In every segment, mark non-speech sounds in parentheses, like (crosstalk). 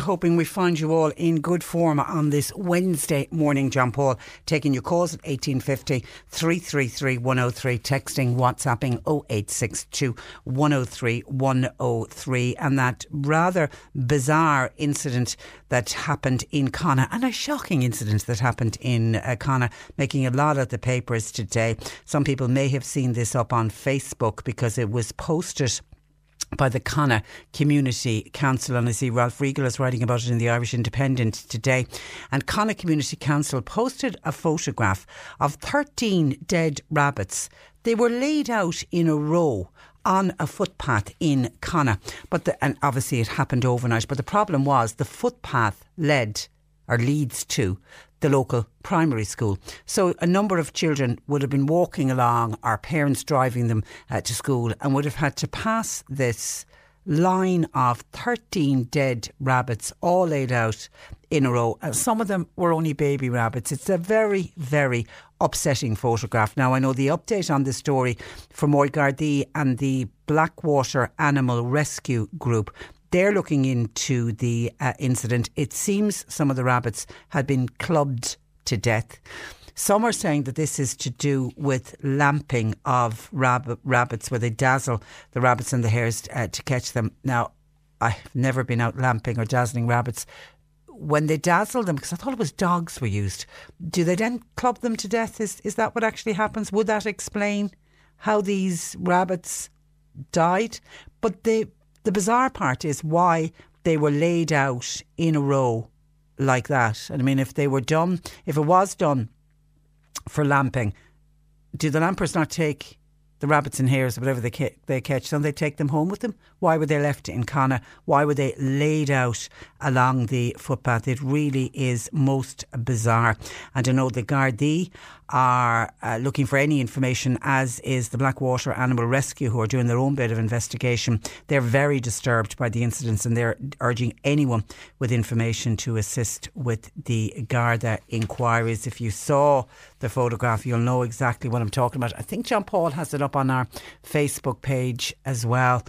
Hoping we find you all in good form on this Wednesday morning, John Paul. Taking your calls at 1850 333 103, texting, WhatsApping 0862 103 103. And that rather bizarre incident that happened in Conna, and a shocking incident that happened in uh, Conna, making a lot of the papers today. Some people may have seen this up on Facebook because it was posted by the Conna Community Council. And I see Ralph Riegel is writing about it in the Irish Independent today. And Conna Community Council posted a photograph of 13 dead rabbits. They were laid out in a row on a footpath in Conna. But the, and obviously it happened overnight. But the problem was the footpath led or leads to the local primary school. So a number of children would have been walking along, our parents driving them uh, to school, and would have had to pass this line of 13 dead rabbits all laid out in a row. And some of them were only baby rabbits. It's a very, very upsetting photograph. Now, I know the update on this story from Moy Gardaí and the Blackwater Animal Rescue Group they're looking into the uh, incident. It seems some of the rabbits had been clubbed to death. Some are saying that this is to do with lamping of rab- rabbits, where they dazzle the rabbits and the hares uh, to catch them. Now, I've never been out lamping or dazzling rabbits. When they dazzle them, because I thought it was dogs were used, do they then club them to death? Is is that what actually happens? Would that explain how these rabbits died? But they the bizarre part is why they were laid out in a row like that. And I mean, if they were done, if it was done for lamping, do the lampers not take the rabbits and hares, whatever they, ca- they catch, don't they take them home with them? Why were they left in Conna? Why were they laid out along the footpath? It really is most bizarre. And I know the Gardaí are uh, looking for any information, as is the Blackwater Animal Rescue, who are doing their own bit of investigation. They're very disturbed by the incidents and they're urging anyone with information to assist with the Garda inquiries. If you saw the photograph, you'll know exactly what I'm talking about. I think John Paul has it up on our Facebook page as well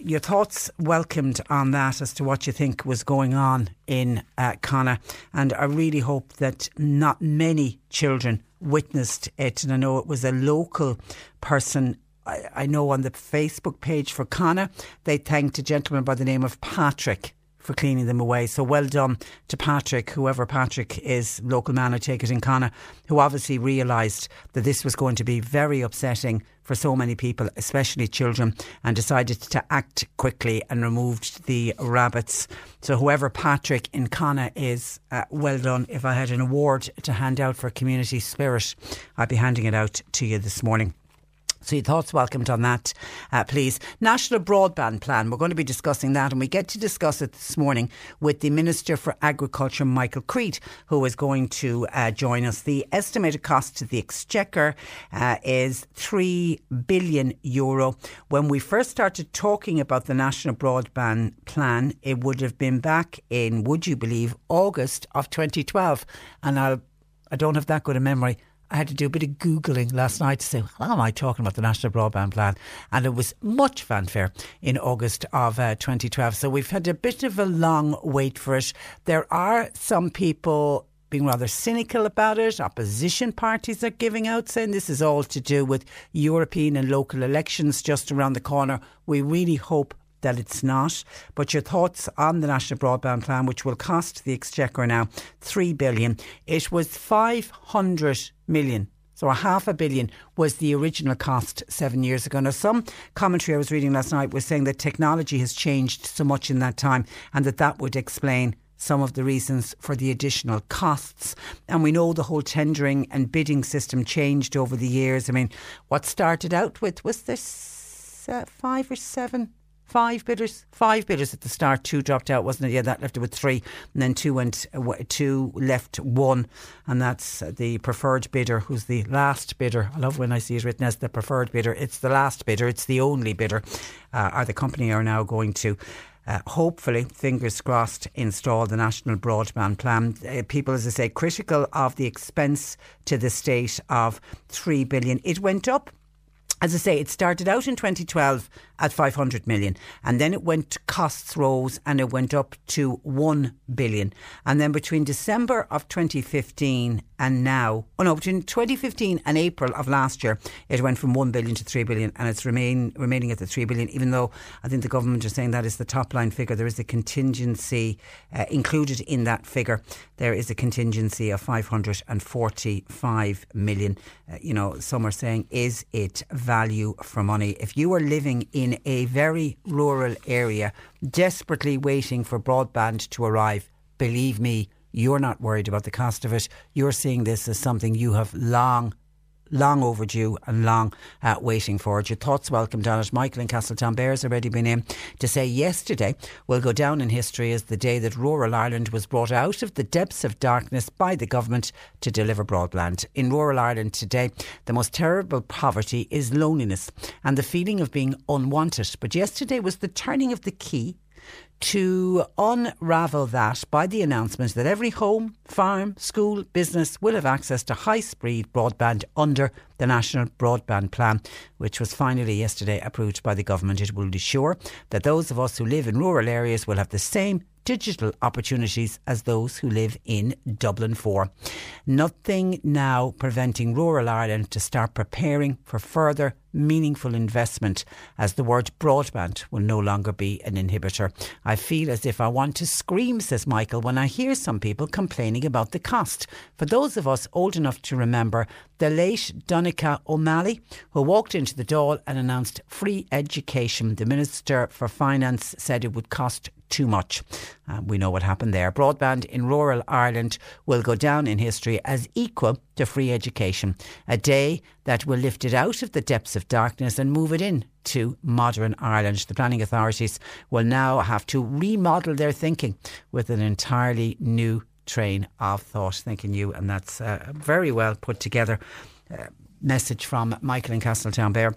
your thoughts welcomed on that as to what you think was going on in uh, Conna. And I really hope that not many children witnessed it. And I know it was a local person. I, I know on the Facebook page for Conna, they thanked a gentleman by the name of Patrick for cleaning them away. So well done to Patrick, whoever Patrick is, local man, I take it in Conna, who obviously realised that this was going to be very upsetting for so many people, especially children, and decided to act quickly and removed the rabbits. So whoever Patrick in Conna is, uh, well done. If I had an award to hand out for community spirit, I'd be handing it out to you this morning. So your thoughts welcomed on that, uh, please. National Broadband Plan. We're going to be discussing that, and we get to discuss it this morning with the Minister for Agriculture, Michael Creed, who is going to uh, join us. The estimated cost to the Exchequer uh, is three billion euro. When we first started talking about the National Broadband Plan, it would have been back in, would you believe, August of 2012, and I'll, I don't have that good a memory. I had to do a bit of Googling last night to say, what am I talking about the National Broadband Plan? And it was much fanfare in August of uh, 2012. So we've had a bit of a long wait for it. There are some people being rather cynical about it. Opposition parties are giving out saying this is all to do with European and local elections just around the corner. We really hope that it's not. But your thoughts on the National Broadband Plan, which will cost the Exchequer now three billion. It was five hundred million. So a half a billion was the original cost seven years ago. Now, some commentary I was reading last night was saying that technology has changed so much in that time, and that that would explain some of the reasons for the additional costs. And we know the whole tendering and bidding system changed over the years. I mean, what started out with was this uh, five or seven five bidders, five bidders at the start. Two dropped out, wasn't it? Yeah, that left it with three, and then two went, two left one, and that's the preferred bidder, who's the last bidder. I love when I see it written as the preferred bidder. It's the last bidder. It's the only bidder. Uh, are the company are now going to. Uh, hopefully, fingers crossed, install the national broadband plan. Uh, people, as I say, critical of the expense to the state of three billion. It went up as I say, it started out in 2012 at 500 million and then it went costs rose and it went up to 1 billion. And then between December of 2015 and now, oh no, between 2015 and April of last year, it went from 1 billion to 3 billion and it's remain, remaining at the 3 billion, even though I think the government is saying that is the top line figure. There is a contingency uh, included in that figure. There is a contingency of 545 million. Uh, you know, some are saying, is it value for money? If you are living in a very rural area, desperately waiting for broadband to arrive, believe me, you're not worried about the cost of it. You're seeing this as something you have long long overdue and long uh, waiting for it. Your thoughts welcome on it. Michael in Castletownbere has already been in to say yesterday will go down in history as the day that rural Ireland was brought out of the depths of darkness by the government to deliver broadband. In rural Ireland today, the most terrible poverty is loneliness and the feeling of being unwanted. But yesterday was the turning of the key to unravel that by the announcement that every home, farm, school, business will have access to high speed broadband under the National Broadband Plan, which was finally yesterday approved by the government. It will ensure that those of us who live in rural areas will have the same digital opportunities as those who live in Dublin 4. Nothing now preventing rural Ireland to start preparing for further meaningful investment as the word broadband will no longer be an inhibitor. I feel as if I want to scream, says Michael, when I hear some people complaining about the cost. For those of us old enough to remember the late Donogh O'Malley, who walked into the Dáil and announced free education, the Minister for Finance said it would cost too much. Uh, we know what happened there. Broadband in rural Ireland will go down in history as equal to free education, a day that will lift it out of the depths of darkness and move it in to modern Ireland. The planning authorities will now have to remodel their thinking with an entirely new train of thought. Thinking you, and that's uh, very well put together. Uh, message from Michael in Castletownbere.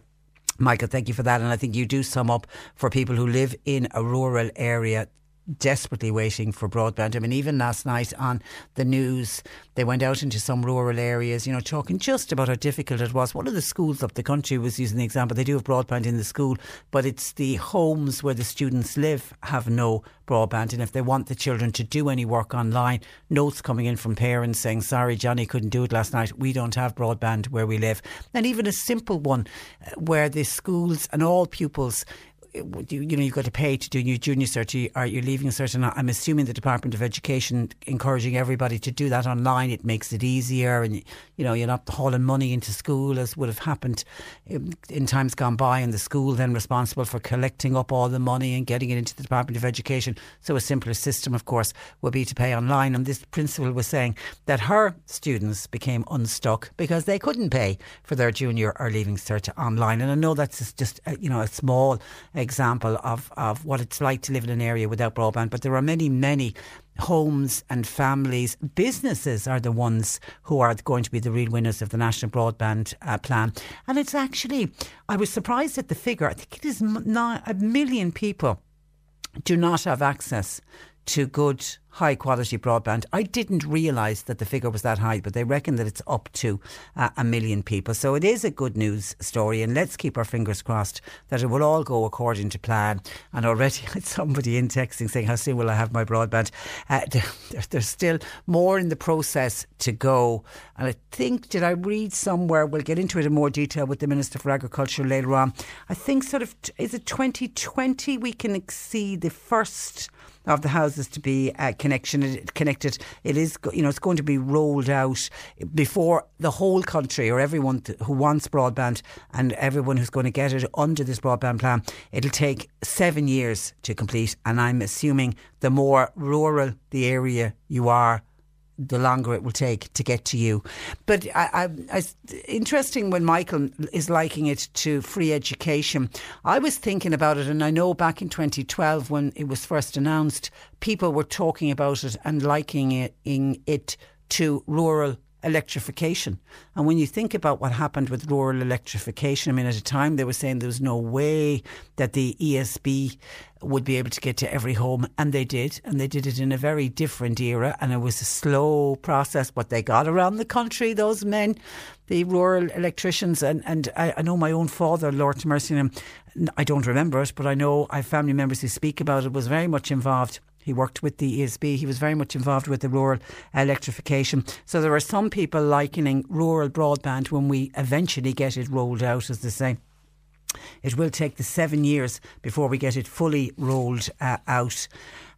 Michael, thank you for that. And I think you do sum up for people who live in a rural area desperately waiting for broadband. I mean, even last night on the news, they went out into some rural areas, you know, talking just about how difficult it was. One of the schools up the country was using the example. They do have broadband in the school, but it's the homes where the students live have no broadband. And if they want the children to do any work online, notes coming in from parents saying, sorry, Johnny couldn't do it last night. We don't have broadband where we live. And even a simple one uh, where the schools and all pupils you, you know, you've got to pay to do your junior cert, or you're leaving a certain. I'm assuming the Department of Education encouraging everybody to do that online. It makes it easier, and you know, you're not hauling money into school as would have happened in, in times gone by, and the school then responsible for collecting up all the money and getting it into the Department of Education. So a simpler system, of course, would be to pay online. And this principal was saying that her students became unstuck because they couldn't pay for their junior or leaving cert online. And I know that's just uh, you know a small uh, example of, of what it's like to live in an area without broadband. But there are many, many homes and families, businesses are the ones who are going to be the real winners of the National Broadband uh, Plan. And it's actually, I was surprised at the figure. I think it is a million people do not have access to good high quality broadband. I didn't realise that the figure was that high, but they reckon that it's up to uh, a million people. So it is a good news story, and let's keep our fingers crossed that it will all go according to plan. And already (laughs) I had somebody in texting saying, How soon will I have my broadband? Uh, (laughs) there's still more in the process to go. And I think, did I read somewhere? We'll get into it in more detail with the Minister for Agriculture later on. I think, sort of, is it 2020 we can exceed the first of the houses to be uh, connection connected. It is, you know, it's going to be rolled out before the whole country or everyone who wants broadband and everyone who's going to get it under this broadband plan. It'll take seven years to complete, and I'm assuming the more rural the area you are, the longer it will take to get to you. But I, I, I, interesting when Michael is liking it to free education. I was thinking about it, and I know back in 2012 when it was first announced, people were talking about it and liking it, it to rural electrification. And when you think about what happened with rural electrification, I mean, at a time they were saying there was no way that the ESB would be able to get to every home, and they did, and they did it in a very different era, and it was a slow process. But they got around the country, those men, the rural electricians, and and I, I know my own father, Lord mercy. I don't remember it, but I know I have family members who speak about it. Was very much involved he worked with the ESB. He was very much involved with the rural electrification. So there are some people likening rural broadband when we eventually get it rolled out, as they say. It will take the seven years before we get it fully rolled uh, out.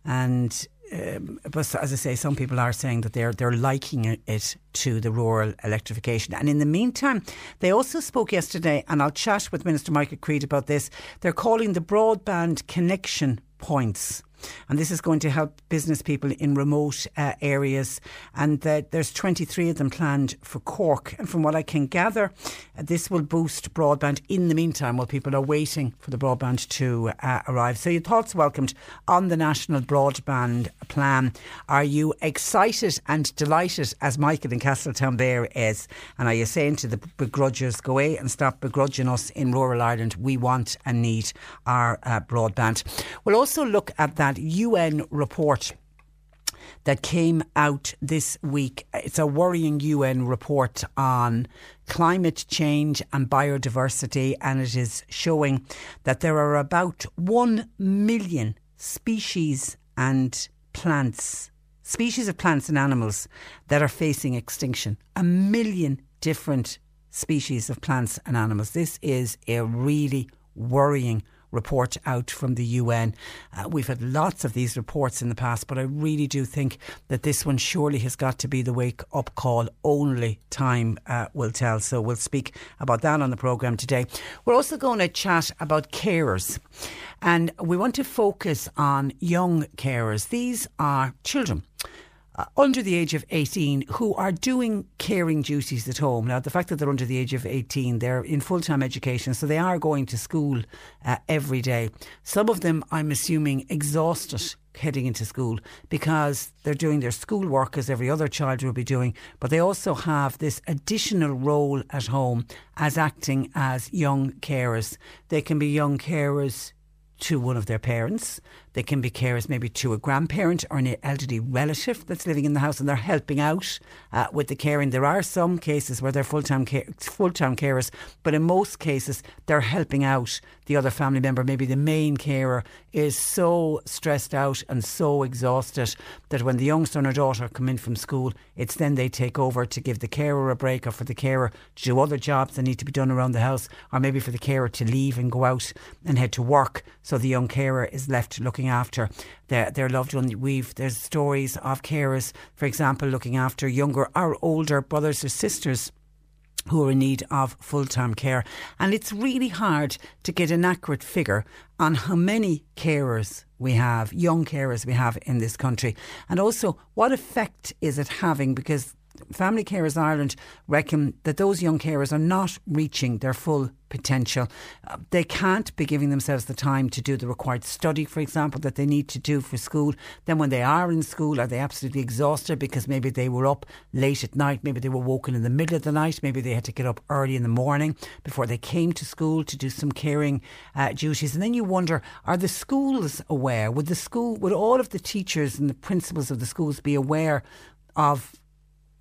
And um, but as I say, some people are saying that they're they're liking it to the rural electrification. And in the meantime, they also spoke yesterday, and I'll chat with Minister Michael Creed about this. They're calling the broadband connection points and this is going to help business people in remote uh, areas. And uh, there's 23 of them planned for Cork. And from what I can gather, uh, this will boost broadband in the meantime while people are waiting for the broadband to uh, arrive. So your thoughts welcomed on the national broadband plan. Are you excited and delighted as Michael in Castletownbere is? And are you saying to the begrudgers, go away and stop begrudging us in rural Ireland? We want and need our uh, broadband. We'll also look at that UN report that came out this week. It's a worrying UN report on climate change and biodiversity, and it is showing that there are about 1 million species and plants, species of plants and animals that are facing extinction. A million different species of plants and animals. This is a really worrying report out from the UN. Uh, we've had lots of these reports in the past, but I really do think that this one surely has got to be the wake up call. Only time uh, will tell. So we'll speak about that on the programme today. We're also going to chat about carers. And we want to focus on young carers. These are children under the age of 18 who are doing caring duties at home. Now, the fact that they're under the age of 18, they're in full time education, so they are going to school uh, every day. Some of them, I'm assuming, exhausted heading into school because they're doing their schoolwork as every other child will be doing, but they also have this additional role at home as acting as young carers. They can be young carers to one of their parents. They can be carers maybe to a grandparent or an elderly relative that's living in the house and they're helping out uh, with the caring. There are some cases where they're full time care, full time carers, but in most cases they're helping out the other family member. Maybe the main carer is so stressed out and so exhausted that when the young son or daughter come in from school, it's then they take over to give the carer a break or for the carer to do other jobs that need to be done around the house, or maybe for the carer to leave and go out and head to work. So the young carer is left looking looking after their, their loved one. We've there's stories of carers, for example, looking after younger or older brothers or sisters who are in need of full time care. And it's really hard to get an accurate figure on how many carers we have, young carers we have in this country, and also what effect is it having because Family Carers Ireland reckon that those young carers are not reaching their full potential. Uh, they can't be giving themselves the time to do the required study, for example, that they need to do for school. Then, when they are in school, are they absolutely exhausted because maybe they were up late at night, maybe they were woken in the middle of the night, maybe they had to get up early in the morning before they came to school to do some caring uh, duties. And then you wonder, are the schools aware? Would the school, would all of the teachers and the principals of the schools be aware of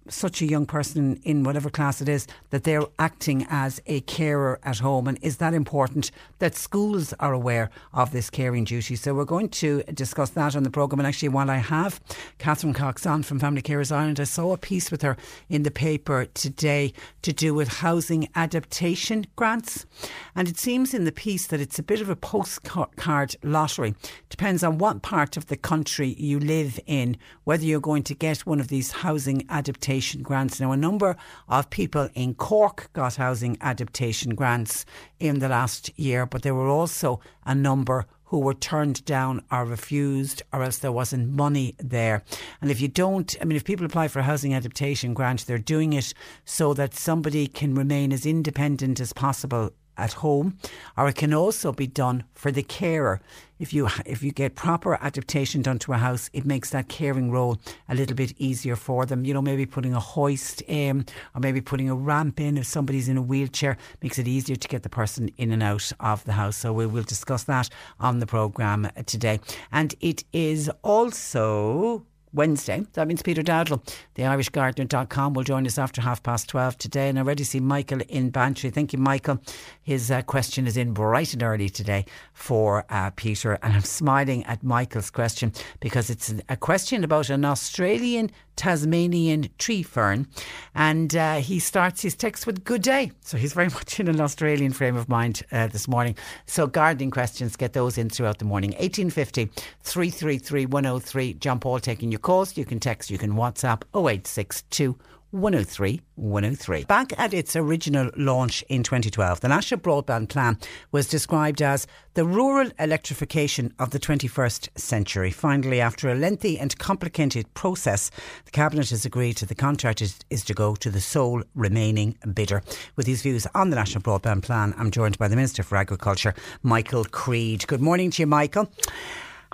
such a young person in whatever class it is that they're acting as a carer at home. And is that important that schools are aware of this caring duty? So we're going to discuss that on the programme. And actually while I have Catherine Cox on from Family Carers Ireland I saw a piece with her in the paper today to do with housing adaptation grants. And it seems in the piece that it's a bit of a postcard lottery. Depends on what part of the country you live in whether you're going to get one of these housing adaptation adaptation grants. Now, a number of people in Cork got housing adaptation grants in the last year, but there were also a number who were turned down or refused, or else there wasn't money there. And if you don't, I mean, if people apply for a housing adaptation grant, they're doing it so that somebody can remain as independent as possible at home, or it can also be done for the carer. If you if you get proper adaptation done to a house, it makes that caring role a little bit easier for them. You know, maybe putting a hoist in, or maybe putting a ramp in if somebody's in a wheelchair makes it easier to get the person in and out of the house. So we will discuss that on the programme today, and it is also Wednesday. That means Peter Dowdall, the IrishGardener.com, will join us after half past 12 today. And I already see Michael in Bantry. Thank you, Michael. His uh, question is in bright and early today for uh, Peter. And I'm smiling at Michael's question because it's a question about an Australian Tasmanian tree fern. And uh, he starts his text with good day. So he's very (laughs) much in an Australian frame of mind uh, this morning. So gardening questions, get those in throughout the morning. 1850 333 103. John Paul taking your calls. You can text, you can WhatsApp 0862 103 103. Back at its original launch in 2012, the National Broadband Plan was described as the rural electrification of the 21st century. Finally, after a lengthy and complicated process, the Cabinet has agreed that the contract is, is to go to the sole remaining bidder. With these views on the National Broadband Plan, I'm joined by the Minister for Agriculture, Michael Creed. Good morning to you, Michael.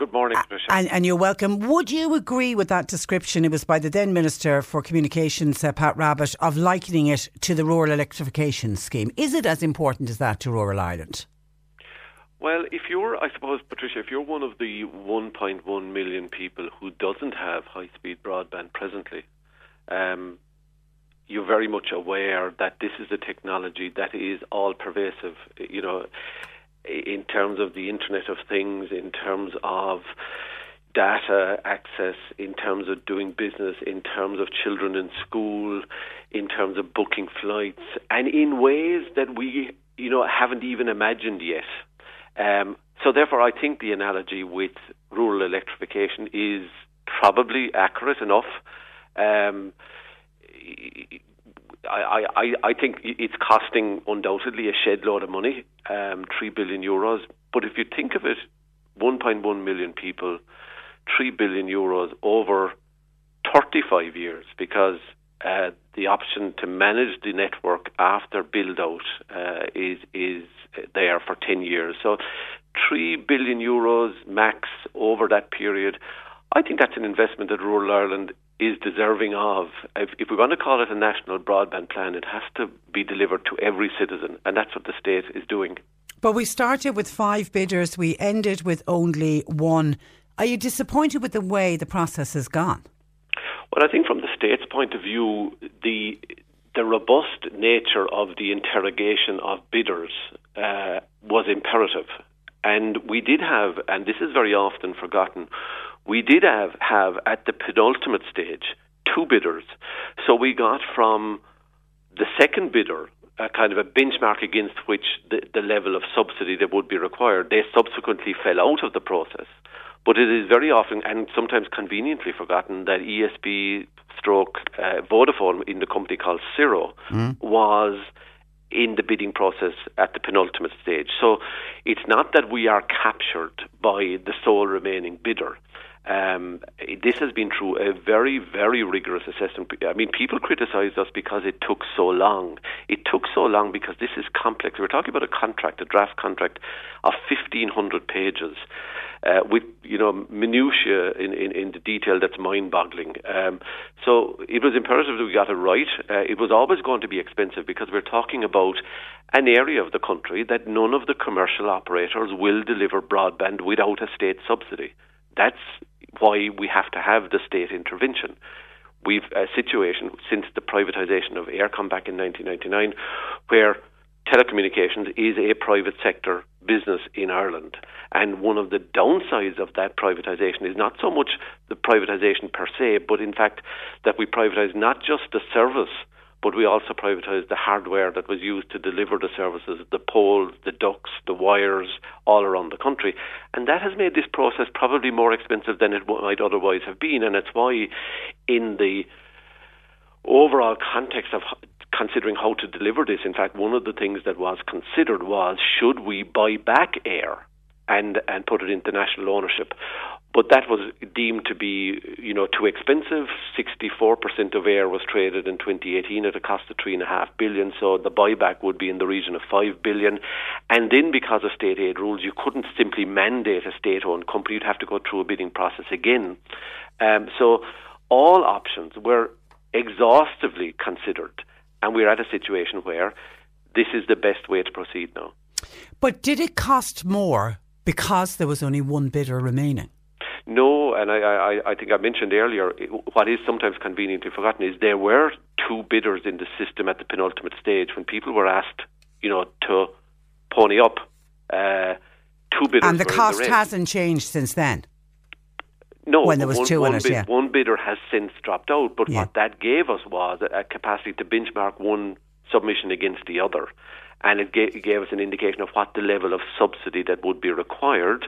Good morning, Patricia. And, and, you're welcome. Would you agree with that description? It was by the then Minister for Communications, uh, Pat Rabbitte, of likening it to the rural electrification scheme. Is it as important as that to rural Ireland? Well, if you're, I suppose, Patricia, if you're one of the 1.1 million people who doesn't have high-speed broadband presently, um, you're very much aware that this is a technology that is all pervasive. You know, in terms of the Internet of Things, in terms of data access, in terms of doing business, in terms of children in school, in terms of booking flights, and in ways that we, you know, haven't even imagined yet. Um, so, therefore, I think the analogy with rural electrification is probably accurate enough. Um, I, I, I think it's costing undoubtedly a shed load of money, um, three billion euros. But if you think of it, 1.1 million people, three billion euros over 35 years, because uh, the option to manage the network after build out uh, is is there for 10 years. So, three billion euros max over that period. I think that's an investment that rural Ireland is deserving of. If, if we're going to call it a national broadband plan, it has to be delivered to every citizen, and that's what the state is doing. But we started with five bidders, we ended with only one. Are you disappointed with the way the process has gone? Well, I think from the state's point of view, the the robust nature of the interrogation of bidders uh, was imperative. And we did have, and this is very often forgotten, we did have, have at the penultimate stage two bidders. So we got from the second bidder a kind of a benchmark against which the, the level of subsidy that would be required. They subsequently fell out of the process. But it is very often and sometimes conveniently forgotten that ESB stroke uh, Vodafone in the company called SIRO mm. was in the bidding process at the penultimate stage. So it's not that we are captured by the sole remaining bidder. Um, this has been through a very, very rigorous assessment. I mean, people criticised us because it took so long. It took so long because this is complex. We're talking about a contract, a draft contract of 1,500 pages. Uh, with you know minutiae in, in, in the detail that's mind-boggling. Um, so it was imperative that we got it right. Uh, it was always going to be expensive because we're talking about an area of the country that none of the commercial operators will deliver broadband without a state subsidy. That's why we have to have the state intervention. We've a situation since the privatisation of Eircom back in 1999 where telecommunications is a private sector business in Ireland. And one of the downsides of that privatisation is not so much the privatisation per se, but in fact that we privatise not just the service but we also privatised the hardware that was used to deliver the services, the poles, the ducts, the wires, all around the country. And that has made this process probably more expensive than it might otherwise have been. And it's why, in the overall context of considering how to deliver this, in fact, one of the things that was considered was should we buy back Eir? and and put it into national ownership. But that was deemed to be, you know, too expensive. 64% of Eir was traded in 2018 at a cost of three and a half billion. So the buyback would be in the region of five billion. And then, because of state aid rules, you couldn't simply mandate a state-owned company. You'd have to go through a bidding process again. Um, so all options were exhaustively considered, and we're at a situation where this is the best way to proceed now. But did it cost more because there was only one bidder remaining? No, and I, I, I think I mentioned earlier, what is sometimes conveniently forgotten is there were two bidders in the system at the penultimate stage when people were asked, you know, to pony up. Uh, two bidders. And the cost the hasn't changed since then. No, when there was one, two one in it, bid, yeah. One bidder has since dropped out, but Yeah. what that gave us was a, a capacity to benchmark one submission against the other, and it ga- gave us an indication of what the level of subsidy that would be required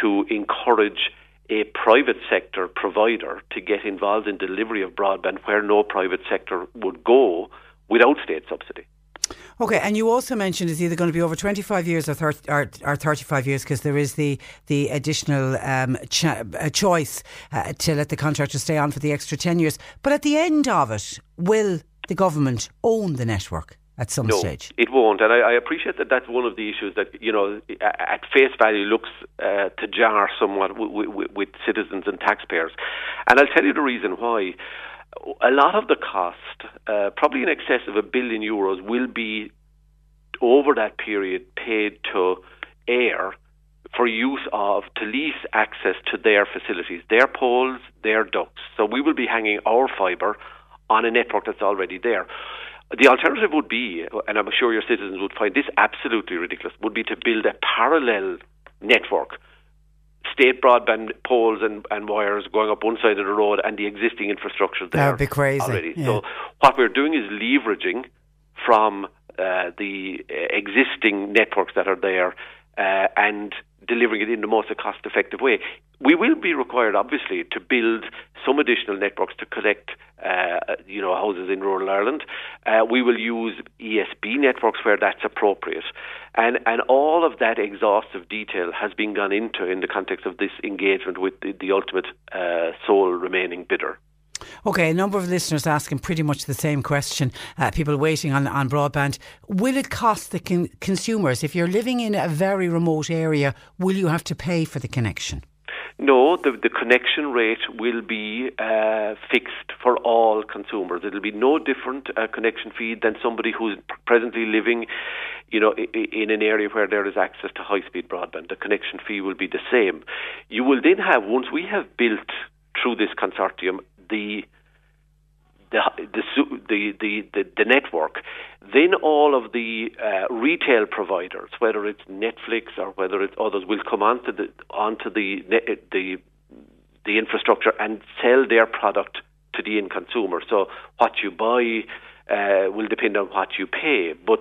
to encourage a private sector provider to get involved in delivery of broadband where no private sector would go without state subsidy. Okay, and you also mentioned it's either going to be over 25 years or, 30, or, or 35 years because there is the, the additional um, ch- uh, choice uh, to let the contractor stay on for the extra 10 years. But at the end of it, will the government own the network at some no, stage? it won't. And I, I appreciate that that's one of the issues that, you know, at face value looks uh, to jar somewhat w- w- with citizens and taxpayers. And I'll tell you the reason why. A lot of the cost, uh, probably in excess of a billion euros, will be over that period paid to Eir for use of to lease access to their facilities, their poles, their ducts. So we will be hanging our fibre on a network that's already there. The alternative would be, and I'm sure your citizens would find this absolutely ridiculous, would be to build a parallel network, state broadband poles and, and wires going up one side of the road and the existing infrastructure there That would be crazy, already. yeah. So what we're doing is leveraging from uh, the uh, existing networks that are there uh, and delivering it in the most cost effective way. We will be required, obviously, to build some additional networks to collect, uh, you know, houses in rural Ireland. Uh, we will use ESB networks where that's appropriate, and and all of that exhaustive detail has been gone into in the context of this engagement with the, the ultimate uh, sole remaining bidder. Okay, a number of listeners asking pretty much the same question. Uh, people waiting on, on broadband. Will it cost the con- consumers? If you're living in a very remote area, will you have to pay for the connection? No, the, the connection rate will be uh, fixed for all consumers. It'll be no different uh, connection fee than somebody who's presently living, you know, i- i- in an area where there is access to high-speed broadband. The connection fee will be the same. You will then have once we have built through this consortium the the the the the, the, network, then all of the uh, retail providers, whether it's Netflix or whether it's others, will come onto the onto the the the infrastructure and sell their product to the end consumer. So what you buy uh, will depend on what you pay, but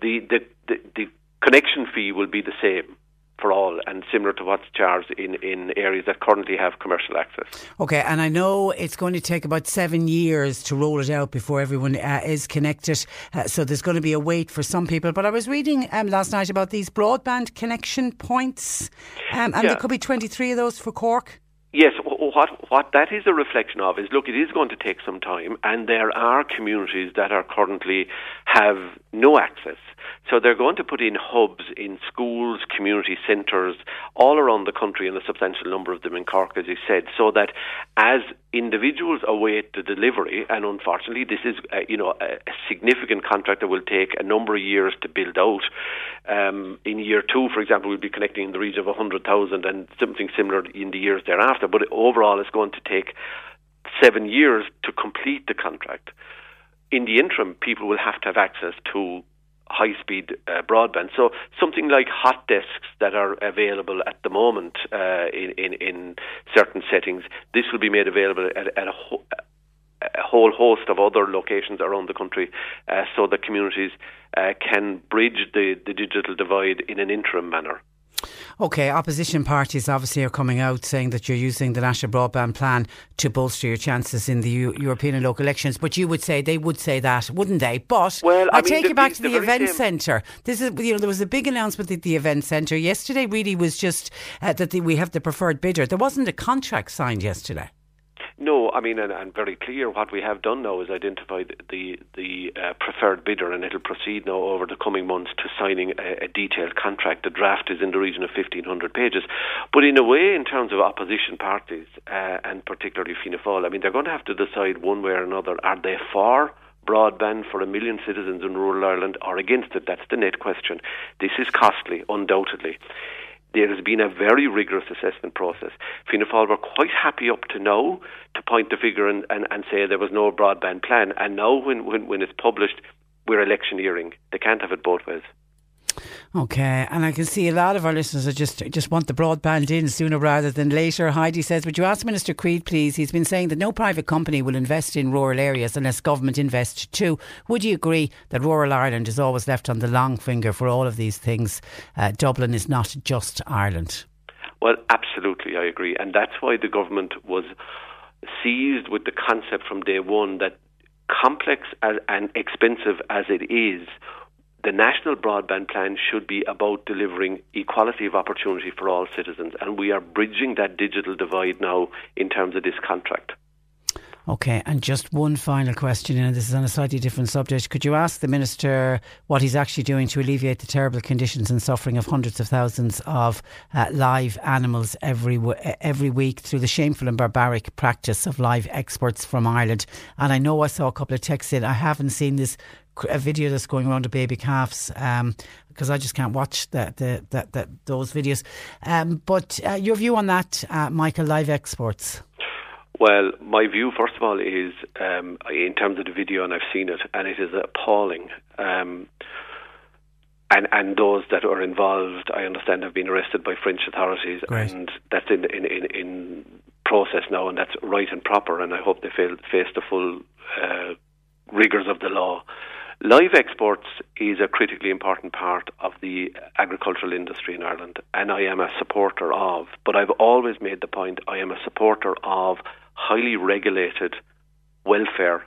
the, the the the connection fee will be the same for all and similar to what's charged in, in areas that currently have commercial access. Okay, and I know it's going to take about seven years to roll it out before everyone uh, is connected. Uh, so there's going to be a wait for some people. But I was reading um, last night about these broadband connection points, um, and Yeah. there could be 23 of those for Cork. Yes, what what that is a reflection of is look, it is going to take some time, and there are communities that are currently have no access. So they're going to put in hubs in schools, community centres, all around the country, and a substantial number of them in Cork, as you said, so that as individuals await the delivery, and unfortunately, this is uh, you know a, significant contract that will take a number of years to build out. Um, in year two, for example, we'll be connecting in the region of 100,000 and something similar in the years thereafter. But overall, it's going to take seven years to complete the contract. In the interim, people will have to have access to high speed uh, broadband. So something like hot desks that are available at the moment uh, in, in, in certain settings, this will be made available at, at a, ho- a, whole host of other locations around the country, uh, so that communities uh, can bridge the, the digital divide in an interim manner. Okay, opposition parties obviously are coming out saying that you're using the National Broadband Plan to bolster your chances in the U- European and local elections. But you would say they would say that, wouldn't they? But well, I, I mean, take the, you back the, to the, the event centre. This is, you know, there was a big announcement at the event centre yesterday. Really, was just uh, that the, we have the preferred bidder. There wasn't a contract signed yesterday. No, I mean, and, and, very clear. What we have done now is identified the the uh, preferred bidder, and it'll proceed now over the coming months to signing a, a, detailed contract. The draft is in the region of fifteen hundred pages, but in a way, in terms of opposition parties uh, and particularly Fianna Fáil, I mean, they're going to have to decide one way or another: are they for broadband for a million citizens in rural Ireland or against it? That's the net question. This is costly, undoubtedly there has been a very rigorous assessment process. Fianna Fáil were quite happy up to now to point the figure and, and, and say there was no broadband plan. And now, when, when, when it's published, we're electioneering. They can't have it both ways. Okay, and I can see a lot of our listeners are just just want the broadband in sooner rather than later. Heidi says, "Would you ask Minister Creed, please? He's been saying that no private company will invest in rural areas unless government invests too. Would you agree that rural Ireland is always left on the long finger for all of these things? Uh, Dublin is not just Ireland." Well, absolutely, I agree, and that's why the government was seized with the concept from day one that complex and expensive as it is the national broadband plan should be about delivering equality of opportunity for all citizens, and we are bridging that digital divide now in terms of this contract. Okay, and just one final question, and this is on a slightly different subject. Could you ask the Minister what he's actually doing to alleviate the terrible conditions and suffering of hundreds of thousands of uh, live animals every every week through the shameful and barbaric practice of live exports from Ireland? And I know I saw a couple of texts in. I haven't seen this a video that's going around of baby calves because um, I just can't watch the, the, the those videos. Um, but uh, your view on that, uh, Michael, live exports? Well, my view, first of all, is um, in terms of the video, and I've seen it, and it is appalling. Um, and and those that are involved, I understand, have been arrested by French authorities, Great. and that's in, in in in process now, and that's right and proper. And I hope they face the full uh, rigors of the law. Live exports is a critically important part of the agricultural industry in Ireland, and I am a supporter of, but I've always made the point I am a supporter of highly regulated welfare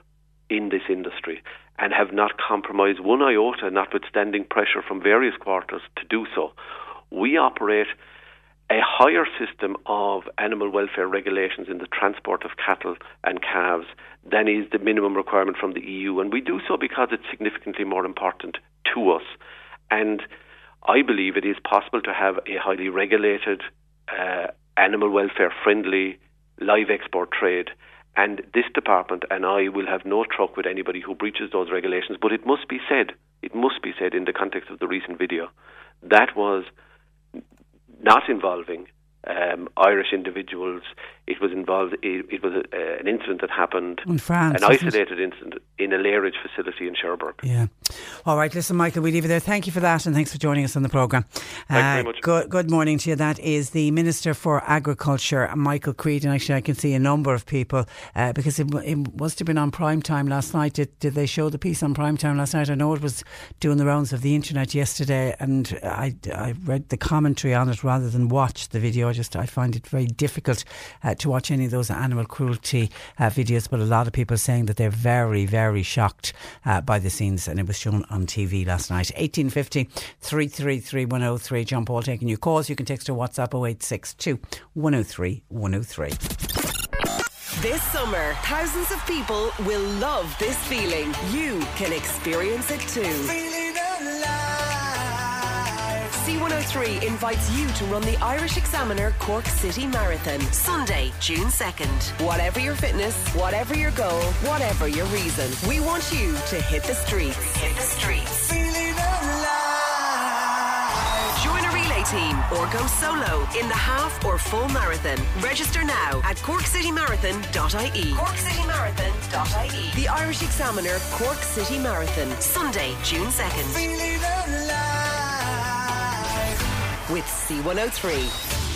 in this industry and have not compromised one iota, notwithstanding pressure from various quarters to do so. We operate a higher system of animal welfare regulations in the transport of cattle and calves than is the minimum requirement from the EU. And we do so because it's significantly more important to us. And I believe it is possible to have a highly regulated, uh, animal welfare friendly live export trade. And this department and I will have no truck with anybody who breaches those regulations. But it must be said, it must be said in the context of the recent video, that was not involving um, Irish individuals. It was involved. It, it was a, uh, an incident that happened, in France, an isolated incident in a lairage facility in Cherbourg. Yeah. All right. Listen, Michael, we leave it there. Thank you for that, and thanks for joining us on the program. Thanks uh, very much. Good, good morning to you. That is the Minister for Agriculture, Michael Creed, and actually, I can see a number of people uh, because it, it, must have been on prime time last night. Did, did they show the piece on prime time last night? I know it was doing the rounds of the internet yesterday, and I, I read the commentary on it rather than watch the video. I just I find it very difficult uh, to watch any of those animal cruelty uh, videos, but a lot of people saying that they're very, very shocked uh, by the scenes, and it was shown on TV last night. 1850 333 103. John Paul taking your calls. You can text or WhatsApp 0862 103 103. This summer, thousands of people will love this feeling. You can experience it too. C103 invites you to run the Irish Examiner Cork City Marathon, Sunday, June 2nd. Whatever your fitness, whatever your goal, whatever your reason, we want you to hit the streets. Hit the streets. Join a relay team or go solo in the half or full marathon. Register now at corkcitymarathon.ie. Corkcitymarathon.ie. The Irish Examiner Cork City Marathon, Sunday, June 2nd with C103.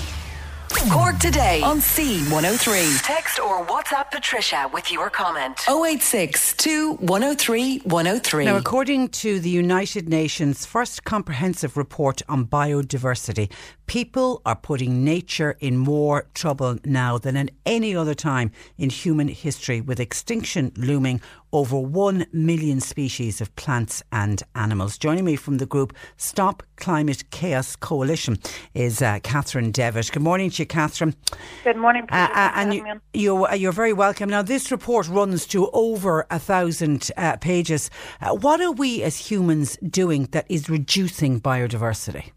Cork today on C103. Text or WhatsApp Patricia with your comment. 086 103 103. Now, according to the United Nations first comprehensive report on biodiversity, people are putting nature in more trouble now than at any other time in human history, with extinction looming over 1 million species of plants and animals. Joining me from the group Stop Climate Chaos Coalition is uh, Catherine Devitt. Good morning to you, Catherine. Good morning. Uh, uh, and you, you're, you're, very welcome. Now, this report runs to over a thousand uh, pages. Uh, what are we as humans doing that is reducing biodiversity?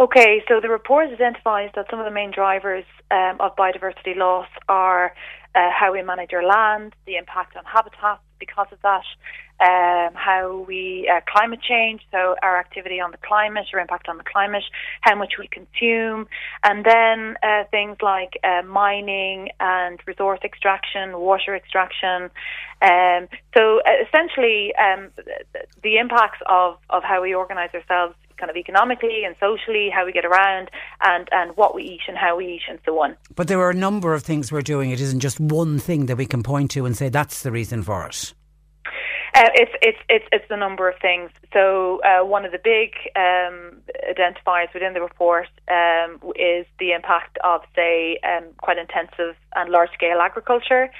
Okay, so the report identifies that some of the main drivers um, of biodiversity loss are uh, how we manage our land, the impact on habitats because of that, um, how we uh, climate change, so our activity on the climate, our impact on the climate, how much we consume, and then uh, things like uh, mining and resource extraction, water extraction. Um, so uh, essentially, um, the impacts of, of how we organise ourselves kind of economically and socially, how we get around, and, and what we eat and how we eat, and so on. But there are a number of things we're doing. It isn't just one thing that we can point to and say that's the reason for it. Uh, it's it's it's it's a number of things. So uh, one of the big um, identifiers within the report um, is the impact of, say, um, quite intensive and large scale agriculture.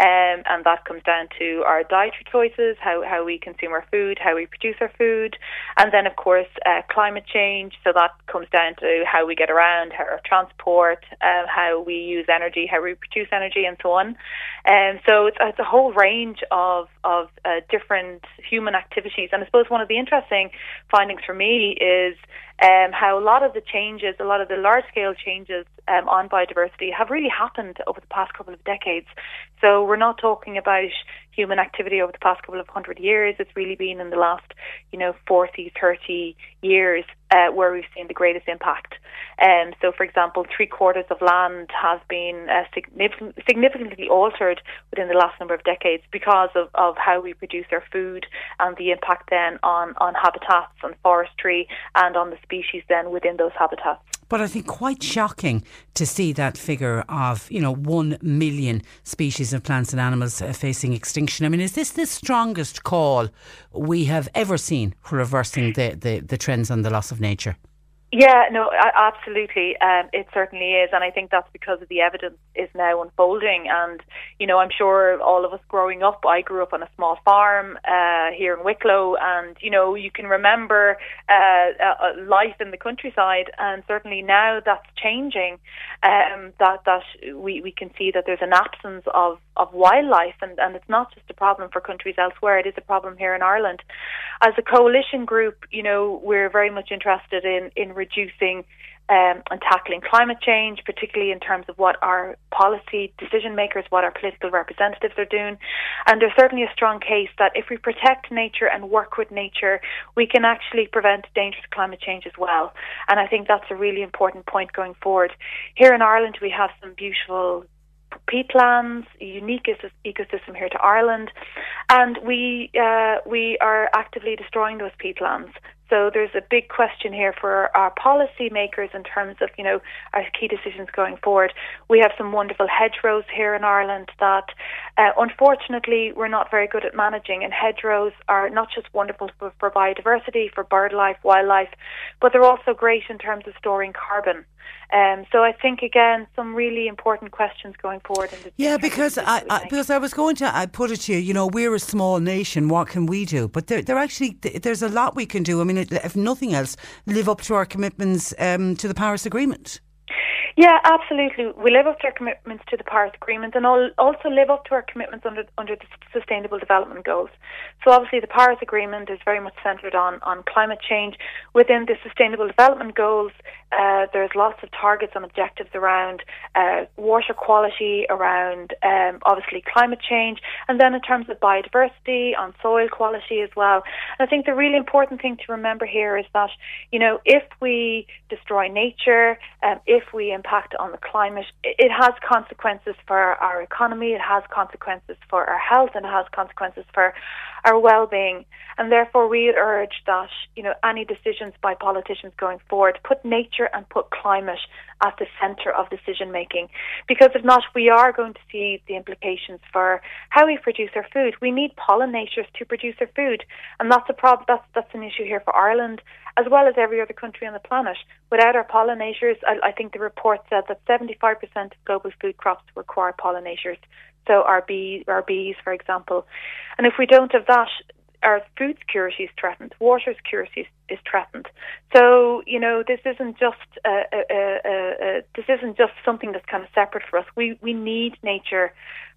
Um, and that comes down to our dietary choices, how, how we consume our food, how we produce our food, and then, of course, uh, climate change. So that comes down to how we get around, how our transport, uh, how we use energy, how we produce energy, and so on. And um, so it's, it's a whole range of of uh, different human activities. And I suppose one of the interesting findings for me is um, how a lot of the changes, a lot of the large scale changes um, on biodiversity have really happened over the past couple of decades. So we're not talking about human activity over the past couple of hundred years. It's really been in the last, you know, 40, 30 years uh, where we've seen the greatest impact. Um, so, for example, three quarters of land has been uh, significant, significantly altered within the last number of decades because of, of how we produce our food and the impact then on, on habitats and forestry and on the species then within those habitats. But I think quite shocking to see that figure of, you know, one million species of plants and animals uh, facing extinction. I mean, is this the strongest call we have ever seen for reversing the, the, the trends on the loss of nature? Yeah, no, absolutely. Um, it certainly is, and I think that's because of the evidence is now unfolding. And you know, I'm sure all of us growing up, I grew up on a small farm uh, here in Wicklow, and you know, you can remember uh, life in the countryside, and certainly now that's changing. Um, that that we we can see that there's an absence of of wildlife, and and it's not just a problem for countries elsewhere; it is a problem here in Ireland. As a coalition group, you know, we're very much interested in in reducing um, and tackling climate change, particularly in terms of what our policy decision makers, what our political representatives are doing. And there's certainly a strong case that if we protect nature and work with nature, we can actually prevent dangerous climate change as well. And I think that's a really important point going forward. Here in Ireland, we have some beautiful peatlands, a unique ecosystem here to Ireland, and we uh, we are actively destroying those peatlands. So there's a big question here for our policy makers in terms of, you know, our key decisions going forward. We have some wonderful hedgerows here in Ireland that, uh, unfortunately, we're not very good at managing. And hedgerows are not just wonderful for, for biodiversity, for bird life, wildlife, but they're also great in terms of storing carbon. Um, so I think again some really important questions going forward. yeah, because I, I, because I was going to I put it to you. You know, we're a small nation. What can we do? But there, there actually there's a lot we can do. I mean, if nothing else, live up to our commitments um, to the Paris Agreement. Yeah, absolutely. We live up to our commitments to the Paris Agreement and also live up to our commitments under under the Sustainable Development Goals. So obviously, the Paris Agreement is very much centred on on climate change. Within the Sustainable Development Goals, uh, there's lots of targets and objectives around uh, water quality, around um, obviously climate change, and then in terms of biodiversity, on soil quality as well. And I think the really important thing to remember here is that you know if we destroy nature, um, if we impact on the climate, it has consequences for our economy, it has consequences for our health, and it has consequences for our well-being. And therefore, we urge that you know any decisions by politicians going forward put nature and put climate at the centre of decision making. Because if not, we are going to see the implications for how we produce our food. We need pollinators to produce our food, and that's a problem. That's that's an issue here for Ireland as well as every other country on the planet. Without our pollinators, I, I think the report said that 75% of global food crops require pollinators. So our bees, our bees, for example, and if we don't have that, our food security is threatened, water security is threatened. So you know this isn't just this isn't just something that's kind of separate for us. We we need nature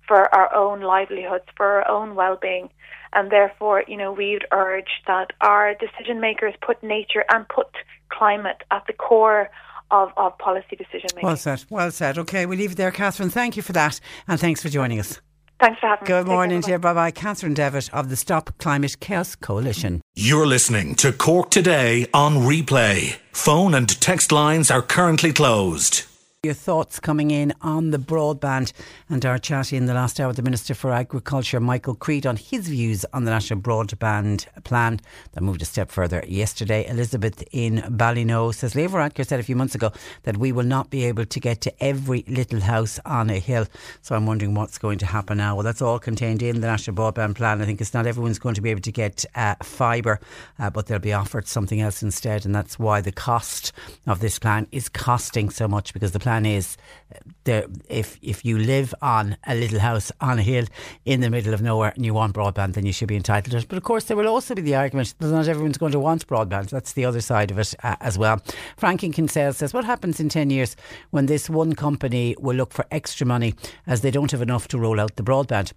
for our own livelihoods, for our own well-being, and therefore you know we would urge that our decision makers put nature and put climate at the core of, of policy decision making. Well said. Well said. Okay, we leave it there, Catherine. Thank you for that, and thanks for joining us. Thanks for having me. Good morning to you. Bye bye. Catherine Devitt of the Stop Climate Chaos Coalition. You're listening to Cork Today on replay. Phone and text lines are currently closed. Your thoughts coming in on the broadband and our chat in the last hour, with the Minister for Agriculture, Michael Creed, on his views on the National Broadband Plan that moved a step further yesterday. Elizabeth in Ballynoe says Labour Varadkar said a few months ago that we will not be able to get to every little house on a hill. So I'm wondering what's going to happen now. Well, that's all contained in the National Broadband Plan. I think it's not everyone's going to be able to get uh, fibre, uh, but they'll be offered something else instead. And that's why the cost of this plan is costing so much because the plan plan is there, if if you live on a little house on a hill in the middle of nowhere and you want broadband, then you should be entitled to it. But of course, there will also be the argument that not everyone's going to want broadband. That's the other side of it uh, as well. Frank in Kinsale says, "What happens in ten years when this one company will look for extra money as they don't have enough to roll out the broadband?"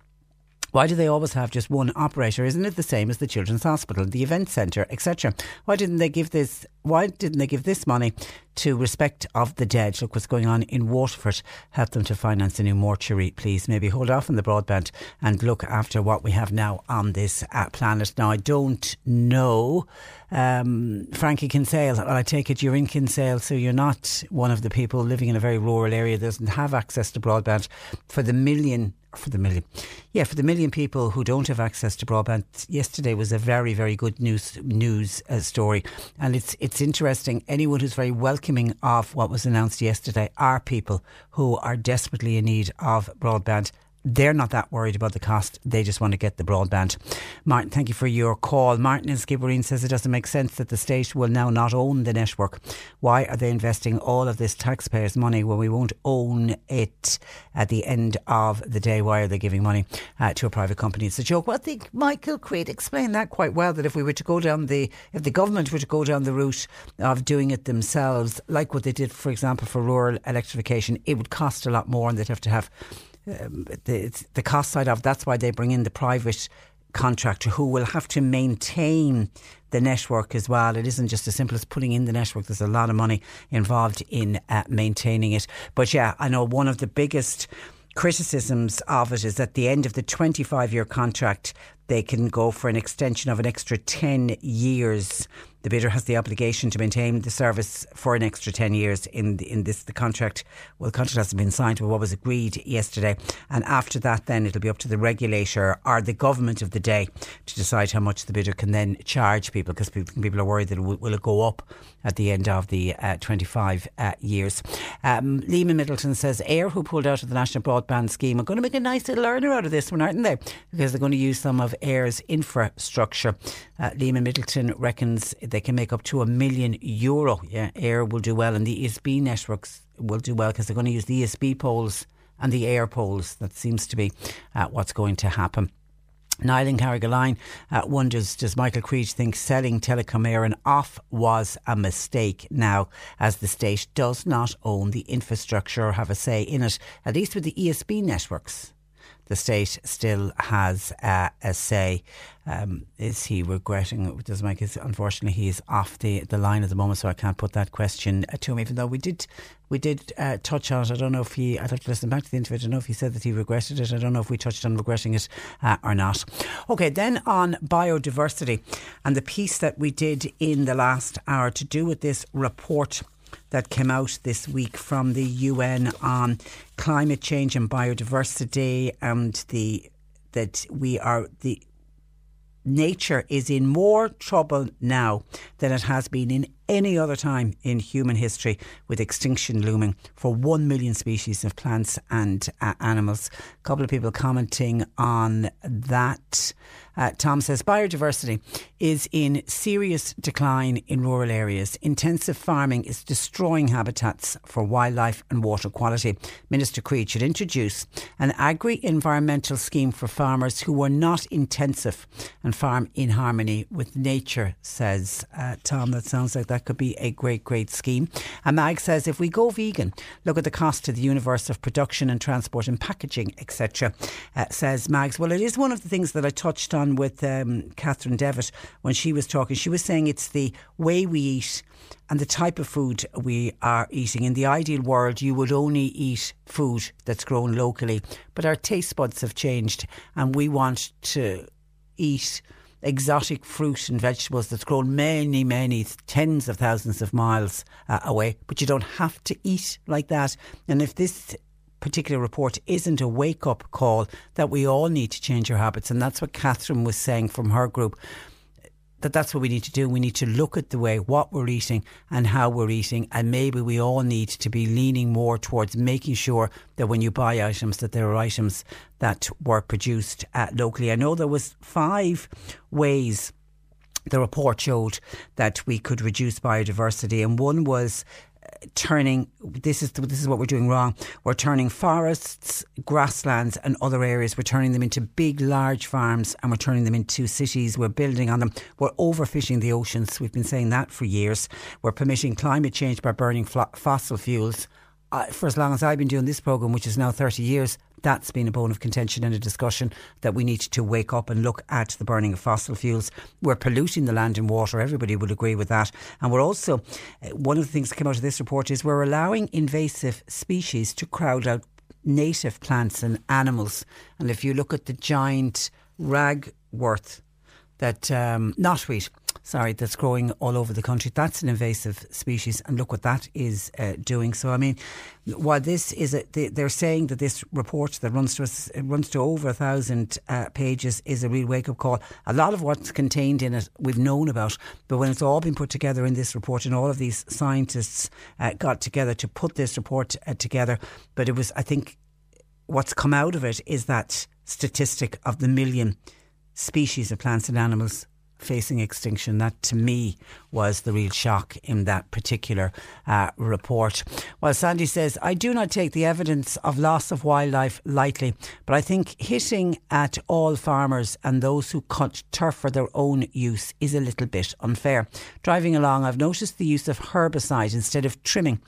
Why do they always have just one operator? Isn't it the same as the Children's Hospital, the event centre, etc.? Why didn't they give this? Why didn't they give this money to respect of the dead? Look what's going on in Waterford. Help them to finance a new mortuary, please. Maybe hold off on the broadband and look after what we have now on this uh, planet. Now I don't know, um, Frankie Kinsale. Well I take it you're in Kinsale, so you're not one of the people living in a very rural area that doesn't have access to broadband. For the million for the million. Yeah, for the million people who don't have access to broadband, yesterday was a very, very good news news uh, story, and it's it's interesting. Anyone who's very welcoming of what was announced yesterday are people who are desperately in need of broadband they're not that worried about the cost. They just want to get the broadband. Martin, thank you for your call. Martin in Skibbereen says it doesn't make sense that the state will now not own the network. Why are they investing all of this taxpayers' money when we won't own it at the end of the day? Why are they giving money uh, to a private company? It's a joke. Well, I think Michael Creed explained that quite well. That if we were to go down the, if the government were to go down the route of doing it themselves, like what they did, for example, for rural electrification, it would cost a lot more, and they'd have to have the, the cost side of that's why they bring in the private contractor who will have to maintain the network as well. It isn't just as simple as putting in the network. There's a lot of money involved in uh, maintaining it. But yeah, I know one of the biggest criticisms of it is at the end of the 25 year contract, they can go for an extension of an extra 10 years The bidder has the obligation to maintain the service for an extra 10 years. In in this, the contract, well, the contract hasn't been signed, but what was agreed yesterday. And after that, then it'll be up to the regulator or the government of the day to decide how much the bidder can then charge people because people, are worried that it will, will it go up at the end of the uh, 25 uh, years. Um, Lehman Midleton says Eir who pulled out of the National Broadband Scheme, are going to make a nice little earner out of this one, aren't they? Because they're going to use some of Eir's infrastructure. Uh, Lehman Midleton reckons they can make up to a million euro. Yeah, Eir will do well, and the ESB networks will do well because they're going to use the ESB poles and the Eir poles. That seems to be uh, what's going to happen. Niall in Carrigaline uh, wonders Does Michael Creed think selling Telecom Éireann off was a mistake now, as the state does not own the infrastructure or have a say in it, at least with the ESB networks? The state still has uh, a say. Um, is he regretting? Does Mike? Unfortunately he's off the, the line at the moment, so I can't put that question uh, to him. Even though we did we did uh, touch on it, I don't know if he. I'd have to listen back to the interview. I don't know if he said that he regretted it. I don't know if we touched on regretting it uh, or not. Okay, then on biodiversity and the piece that we did in the last hour to do with this report that came out this week from the UN on climate change and biodiversity and the that we are the nature is in more trouble now than it has been in any other time in human history, with extinction looming for one million species of plants and uh, animals. A couple of people commenting on that. Uh, Tom says biodiversity is in serious decline in rural areas. Intensive farming is destroying habitats for wildlife and water quality. Minister Creed should introduce an agri environmental scheme for farmers who are not intensive and farm in harmony with nature, says uh, Tom. That sounds like that could be a great, great scheme. And Mag says if we go vegan, look at the cost to the universe of production and transport and packaging, etc. Uh, says Mags. Well, it is one of the things that I touched on on with um, Catherine Devitt when she was talking. She was saying it's the way we eat and the type of food we are eating. In the ideal world, you would only eat food that's grown locally, but our taste buds have changed, and we want to eat exotic fruit and vegetables that's grown many, many tens of thousands of miles uh, away. But you don't have to eat like that. And if this particular report isn't a wake up call that we all need to change our habits. And that's what Catherine was saying from her group. That that's what we need to do. We need to look at the way what we're eating and how we're eating, and maybe we all need to be leaning more towards making sure that when you buy items, that there are items that were produced uh, locally. I know there was five ways the report showed that we could reduce biodiversity, and one was turning this is this is what we're doing wrong. We're turning forests, grasslands, and other areas. We're turning them into big, large farms, and we're turning them into cities. We're building on them. We're overfishing the oceans. We've been saying that for years. We're permitting climate change by burning fossil fuels. Uh, for as long as I've been doing this program, which is now 30 years, that's been a bone of contention and a discussion that we need to wake up and look at the burning of fossil fuels. We're polluting the land and water. Everybody would agree with that. And we're also, uh, one of the things that came out of this report is we're allowing invasive species to crowd out native plants and animals. And if you look at the giant ragwort that um, knotweed sorry, that's growing all over the country. That's an invasive species, and look what that is uh, doing. So, I mean, while this is, a, they're saying that this report that runs to us, runs to over a thousand uh, pages is a real wake up call. A lot of what's contained in it we've known about, but when it's all been put together in this report, and all of these scientists uh, got together to put this report uh, together, but it was, I think, what's come out of it is that statistic of the million species of plants and animals facing extinction. That to me was the real shock in that particular uh, report. While Sandy says, I do not take the evidence of loss of wildlife lightly, but I think hitting at all farmers and those who cut turf for their own use is a little bit unfair. Driving along, I've noticed the use of herbicide instead of trimming.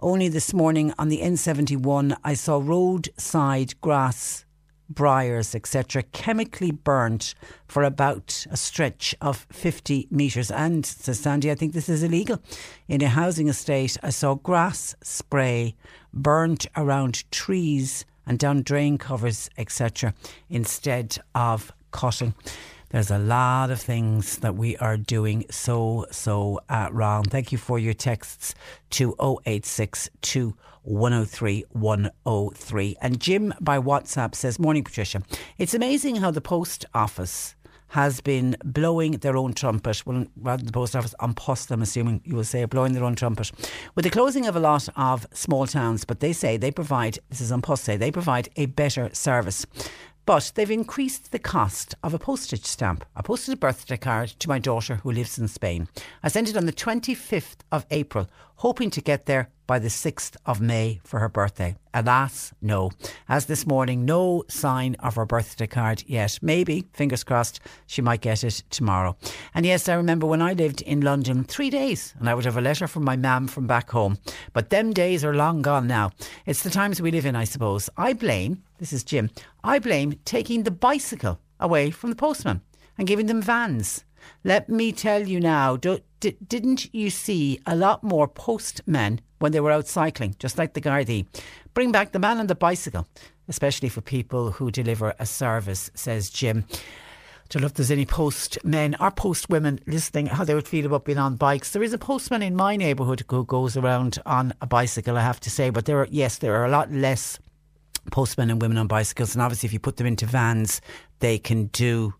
Only this morning on the N71, I saw roadside grass briars, etc., chemically burnt for about a stretch of 50 metres. And, says Sandy, I think this is illegal. In a housing estate, I saw grass spray burnt around trees and down drain covers, etc., instead of cutting. There's a lot of things that we are doing so, so uh, wrong. Thank you for your texts to 0862 103 103. And Jim by WhatsApp says, Morning, Patricia. It's amazing how the post office has been blowing their own trumpet, well, rather the post office An Post, I'm assuming you will say, blowing their own trumpet, with the closing of a lot of small towns. But they say they provide, this is An Post say, they provide a better service. But they've increased the cost of a postage stamp. I posted a birthday card to my daughter who lives in Spain. I sent it on the 25th of April, hoping to get there by the 6th of May for her birthday. Alas, no. As this morning, no sign of her birthday card yet. Maybe, fingers crossed, she might get it tomorrow. And yes, I remember when I lived in London, three days, and I would have a letter from my mam from back home. But them days are long gone now. It's the times we live in, I suppose. I blame, this is Jim, I blame taking the bicycle away from the postman and giving them vans. Let me tell you now, do, d- didn't you see a lot more postmen when they were out cycling, just like the Gardaí? Bring back the man on the bicycle, especially for people who deliver a service, says Jim. To know if there's any postmen or postwomen listening, how they would feel about being on bikes. There is a postman in my neighbourhood who goes around on a bicycle, I have to say, but there are, yes, there are a lot less postmen and women on bicycles. And obviously, if you put them into vans, they can do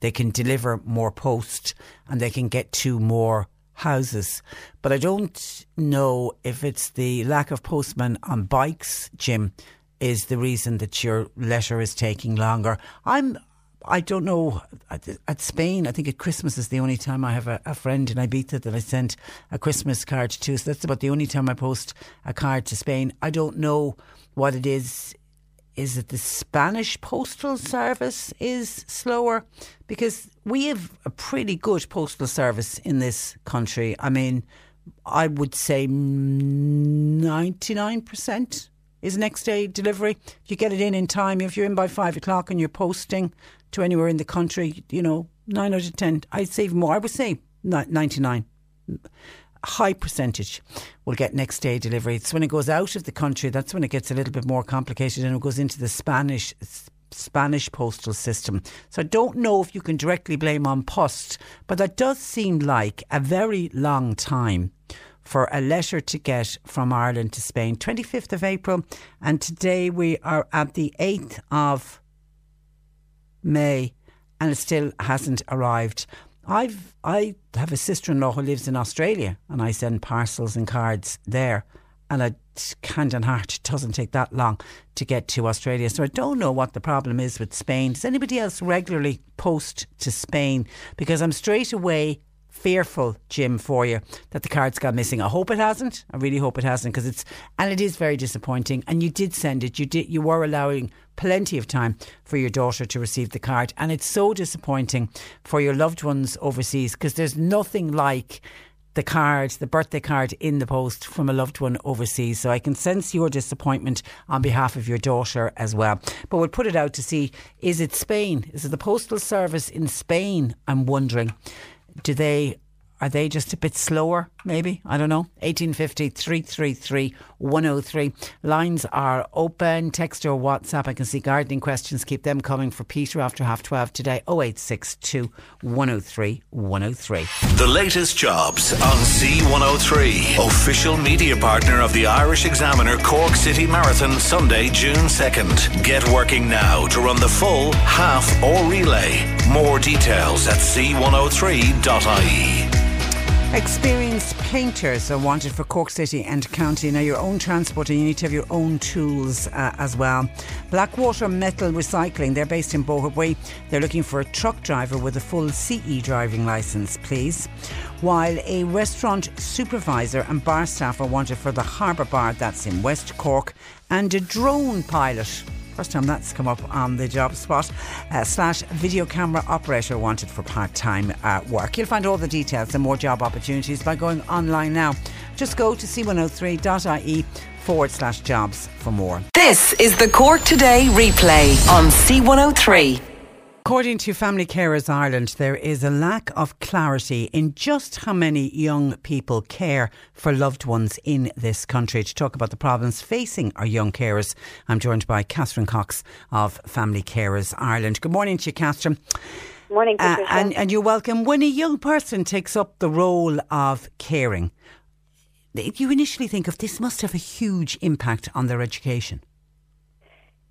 they can deliver more post and they can get to more houses. But I don't know if it's the lack of postmen on bikes, Jim, is the reason that your letter is taking longer. I'm I don't know. At, at, Spain, I think at Christmas is the only time I have a, a, friend in Ibiza that I sent a Christmas card to. So that's about the only time I post a card to Spain. I don't know what it is is it the Spanish postal service is slower? Because we have a pretty good postal service in this country. I mean, I would say 99% is next day delivery. If you get it in in time, if you're in by five o'clock and you're posting to anywhere in the country, you know, nine out of 10, I'd say more. I would say 99 high percentage will get next day delivery. It's when it goes out of the country that's when it gets a little bit more complicated and it goes into the Spanish Spanish postal system. So I don't know if you can directly blame An Post, but that does seem like a very long time for a letter to get from Ireland to Spain. 25th of April, and today we are at the 8th of May, and it still hasn't arrived. I've I have a sister in law who lives in Australia and I send parcels and cards there and I hand on heart it doesn't take that long to get to Australia. So I don't know what the problem is with Spain. Does anybody else regularly post to Spain? Because I'm straight away fearful, Jim, for you that the card's gone missing. I hope it hasn't. I really hope it hasn't because it's and it is very disappointing. And you did send it. You did. You were allowing plenty of time for your daughter to receive the card, and it's so disappointing for your loved ones overseas because there's nothing like the card, the birthday card in the post from a loved one overseas. So I can sense your disappointment on behalf of your daughter as well. But we'll put it out to see is it Spain? Is it the postal service in Spain? I'm wondering do they are they just a bit slower, maybe? I don't know. 1850 333 103. Lines are open. Text or WhatsApp. I can see gardening questions. Keep them coming for Peter after half 12 today. 0862 103 103. The latest jobs on C103. Official media partner of the Irish Examiner Cork City Marathon, Sunday, June 2nd. Get working now to run the full, half, or relay. More details at c103.ie. Experienced painters are wanted for Cork City and County. Now, your own transport and you need to have your own tools uh, as well. Blackwater Metal Recycling, they're based in Boherbue. They're looking for a truck driver with a full CE driving licence, please. While a restaurant supervisor and bar staff are wanted for the Harbour Bar, that's in West Cork, and a drone pilot First time that's come up on the job spot. Uh, slash video camera operator wanted for part time uh, work. You'll find all the details and more job opportunities by going online now. Just go to c103.ie forward slash jobs for more. This is the Cork Today replay on C103. According to Family Carers Ireland, there is a lack of clarity in just how many young people care for loved ones in this country. To talk about the problems facing our young carers, I'm joined by Catherine Cox of Family Carers Ireland. Good morning to you, Catherine. Morning, Uh, and, and you're welcome. When a young person takes up the role of caring, you initially think of this must have a huge impact on their education.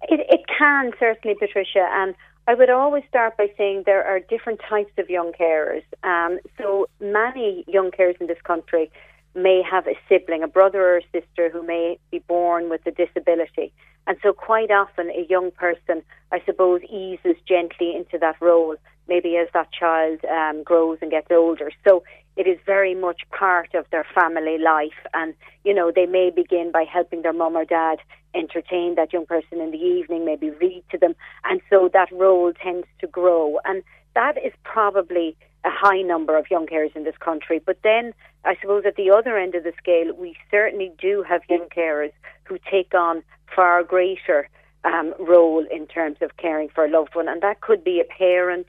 It, it can certainly, Patricia. And I would always start by saying there are different types of young carers. Um, so many young carers in this country may have a sibling, a brother or a sister who may be born with a disability. And so quite often a young person, I suppose, eases gently into that role, maybe as that child um, grows and gets older. So it is very much part of their family life. And, you know, they may begin by helping their mum or dad entertain that young person in the evening, maybe read to them. And so that role tends to grow. And that is probably a high number of young carers in this country. But then I suppose at the other end of the scale, we certainly do have young carers who take on far greater um, role in terms of caring for a loved one. And that could be a parent,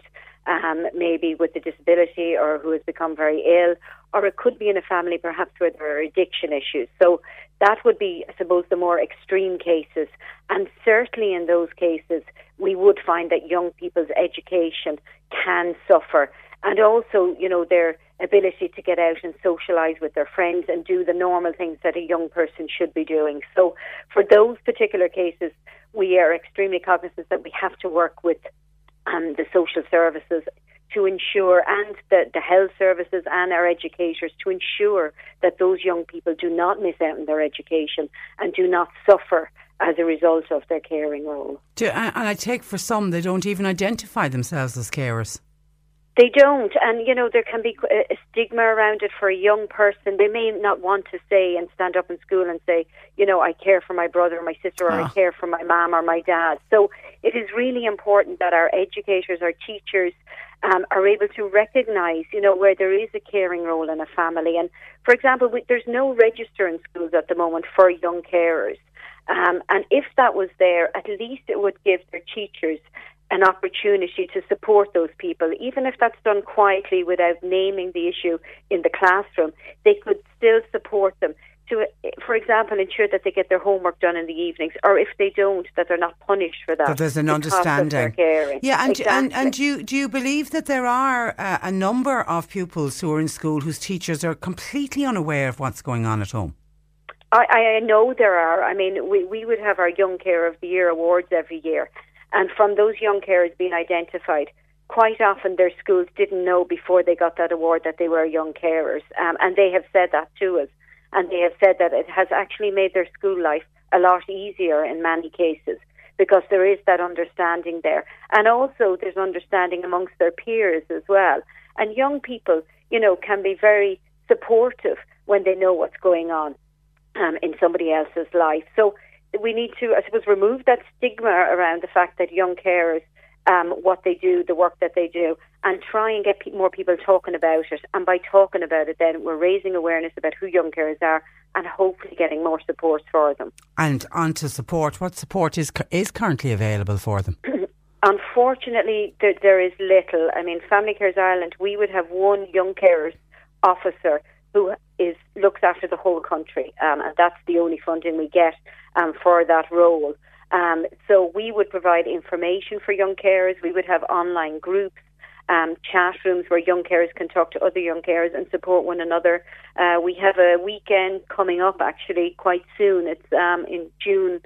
um, maybe with a disability or who has become very ill, or it could be in a family perhaps where there are addiction issues. So that would be, I suppose, the more extreme cases. And certainly in those cases, we would find that young people's education can suffer. And also, you know, their ability to get out and socialise with their friends and do the normal things that a young person should be doing. So, for those particular cases, we are extremely cognizant that we have to work with um, the social services to ensure, and the, the health services and our educators to ensure that those young people do not miss out on their education and do not suffer as a result of their caring role. Do, and I take for some, they don't even identify themselves as carers. They don't, and you know there can be a stigma around it for a young person. They may not want to say and stand up in school and say, you know, I care for my brother or my sister, or I care for my mom or my dad. So it is really important that our educators, our teachers, um, are able to recognise, you know, where there is a caring role in a family. And for example, we, there's no register in schools at the moment for young carers. Um, and if that was there, at least it would give their teachers an opportunity to support those people, even if that's done quietly without naming the issue in the classroom. They could still support them to, for example, ensure that they get their homework done in the evenings, or if they don't, that they're not punished for that. That there's an because of their understanding. Yeah, and, exactly. and, and do, you, do you believe that there are uh, a number of pupils who are in school whose teachers are completely unaware of what's going on at home? I, I know there are. I mean, we, we would have our Young Care of the Year awards every year. And from those young carers being identified, quite often their schools didn't know before they got that award that they were young carers. Um, and they have said that to us. And they have said that it has actually made their school life a lot easier in many cases because there is that understanding there. And also there's understanding amongst their peers as well. And young people, you know, can be very supportive when they know what's going on um, in somebody else's life. So we need to, I suppose, remove that stigma around the fact that young carers, um, what they do, the work that they do, and try and get pe- more people talking about it. And by talking about it, then we're raising awareness about who young carers are and hopefully getting more support for them. And on to support, what support is, is currently available for them? (clears throat) Unfortunately, there, there is little. I mean, Family Carers Ireland, we would have one young carers officer who is looks after the whole country, um, and that's the only funding we get um, for that role. Um, so we would provide information for young carers. We would have online groups, um, chat rooms where young carers can talk to other young carers and support one another. Uh, we have a weekend coming up actually quite soon. It's um, in June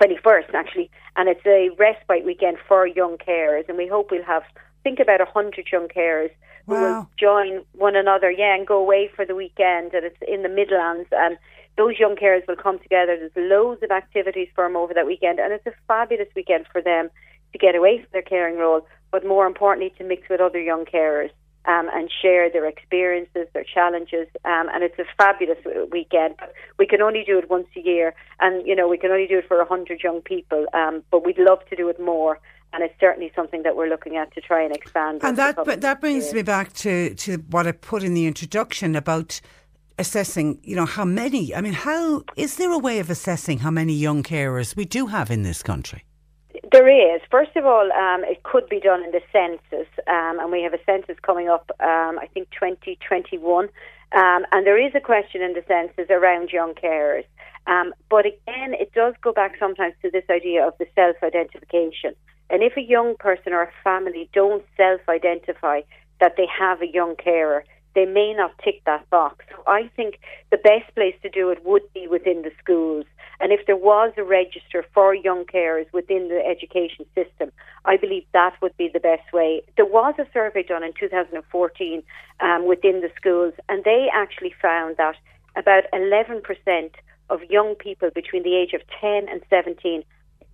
21st actually, and it's a respite weekend for young carers, and we hope we'll have think about a hundred young carers who Wow. will join one another, yeah, and go away for the weekend, and it's in the Midlands, and those young carers will come together. There's loads of activities for them over that weekend, and it's a fabulous weekend for them to get away from their caring role, but more importantly, to mix with other young carers. Um, and share their experiences, their challenges, um, and it's a fabulous weekend. But we can only do it once a year, and you know we can only do it for a hundred young people. Um, but we'd love to do it more, and it's certainly something that we're looking at to try and expand. And that but that brings me back to, to what I put in the introduction about assessing, you know, how many, I mean, how, is there a way of assessing how many young carers we do have in this country? There is. First of all, um, it could be done in the census, um, and we have a census coming up, um, I think 2021. Um, and there is a question in the census around young carers. Um, but again, it does go back sometimes to this idea of the self identification. And if a young person or a family don't self identify that they have a young carer, they may not tick that box. So I think the best place to do it would be within the schools. And if there was a register for young carers within the education system, I believe that would be the best way. There was a survey done in 2014 um, within the schools, and they actually found that about 11% of young people between the age of 10 and 17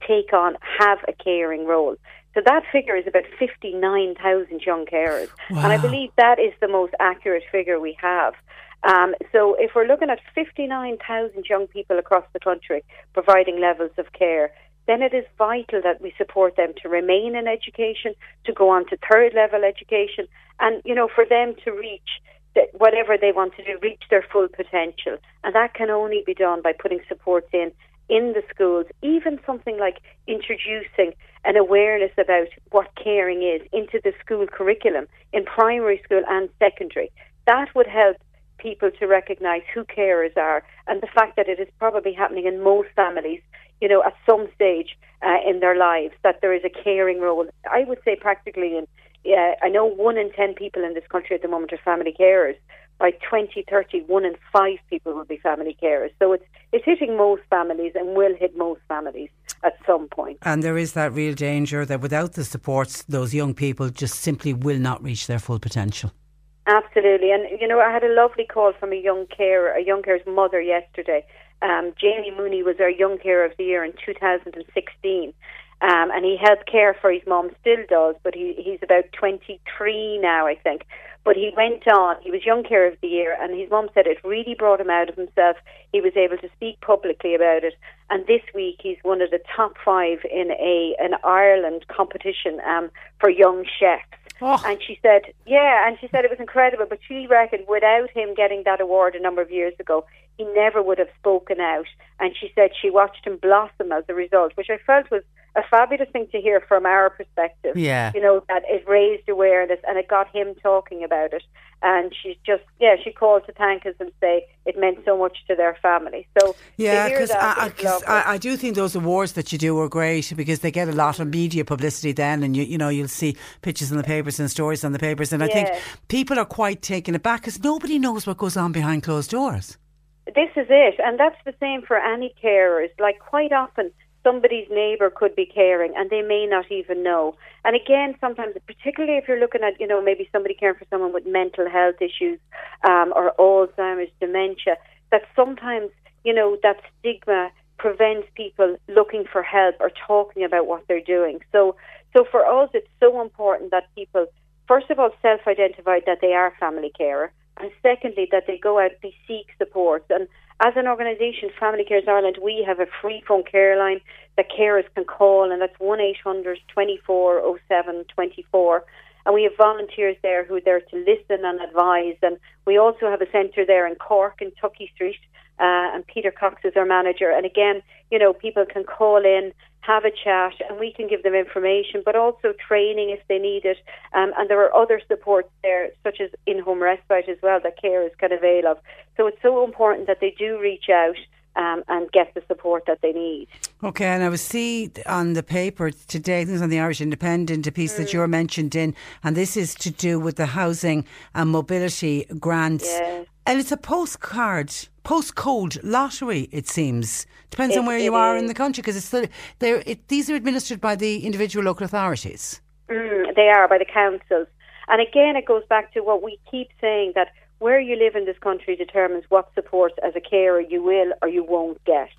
take on, have a caring role. So that figure is about 59,000 young carers. Wow. And I believe that is the most accurate figure we have. Um, so if we're looking at 59,000 young people across the country providing levels of care, then it is vital that we support them to remain in education, to go on to third level education, and, you know, for them to reach whatever they want to do, reach their full potential. And that can only be done by putting supports in in the schools, even something like introducing an awareness about what caring is into the school curriculum in primary school and secondary. That would help people to recognise who carers are and the fact that it is probably happening in most families, you know, at some stage uh, in their lives, that there is a caring role. I would say practically uh, I know one in ten people in this country at the moment are family carers by 2030, one in five people will be family carers. So it's it's hitting most families and will hit most families at some point. And there is that real danger that without the supports, those young people just simply will not reach their full potential. Absolutely, and you know, I had a lovely call from a young carer, a young carer's mother yesterday. Um, Jamie Mooney was our Young Carer of the Year in 2016. Um, and he helped care for his mum, still does, but he, he's about 23 now, I think. But he went on, he was Young Care of the Year, and his mum said it really brought him out of himself. He was able to speak publicly about it. And this week, he's one of the top five in a an Ireland competition um, for young chefs. Oh. And she said, yeah, and she said it was incredible, but she reckoned without him getting that award a number of years ago, he never would have spoken out. And she said she watched him blossom as a result, which I felt was a fabulous thing to hear from our perspective. Yeah. You know, that it raised awareness and it got him talking about it. And she's just, yeah, she called to thank us and say it meant so much to their family. So, Yeah, because because I, I, 'cause I, I do think those awards that you do are great because they get a lot of media publicity then, and you you know you'll see pictures in the papers and stories on the papers, and I think people are quite taken aback because nobody knows what goes on behind closed doors. This is it, and that's the same for any carers. Like quite often, somebody's neighbour could be caring, and they may not even know. And again, sometimes, particularly if you're looking at, you know, maybe somebody caring for someone with mental health issues um, or Alzheimer's, dementia, that sometimes, you know, that stigma prevents people looking for help or talking about what they're doing. So, so for us, it's so important that people, first of all, self-identify that they are family carer, and secondly, that they go out and seek support. And as an organisation, Family Carers Ireland, we have a free phone care line that carers can call, and that's 1 800 24 07 24. And we have volunteers there who are there to listen and advise. And we also have a centre there in Cork, in Tuckey Street, uh, and Peter Cox is our manager. And again, you know, people can call in, have a chat, and we can give them information, but also training if they need it. Um, and there are other supports there, such as in-home respite as well, that carers can avail of. So it's so important that they do reach out. Um, and get the support that they need. Okay, and I was see on the paper today, I think it's on the Irish Independent, a piece that you're mentioned in, and this is to do with the housing and mobility grants. Yeah. And it's a postcard, postcode lottery, it seems. Depends on where you it are in the country, because it's the, it, these are administered by the individual local authorities. Mm, they are by the councils. And again, it goes back to what we keep saying that where you live in this country determines what support as a carer you will or you won't get.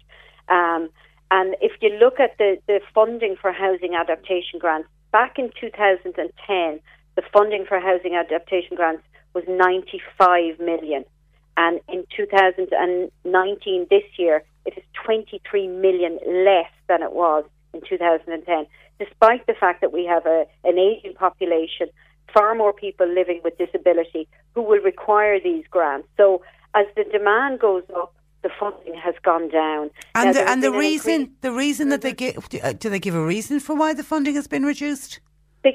Um, and if you look at the, the funding for housing adaptation grants, back in 2010, the funding for housing adaptation grants was 95 million. And in 2019, this year, it is 23 million less than it was in 2010, despite the fact that we have a, an aging population, far more people living with disability who will require these grants. So as the demand goes up, the funding has gone down. And there the, and the reason, increase- the reason that they give, uh, do they give a reason for why the funding has been reduced?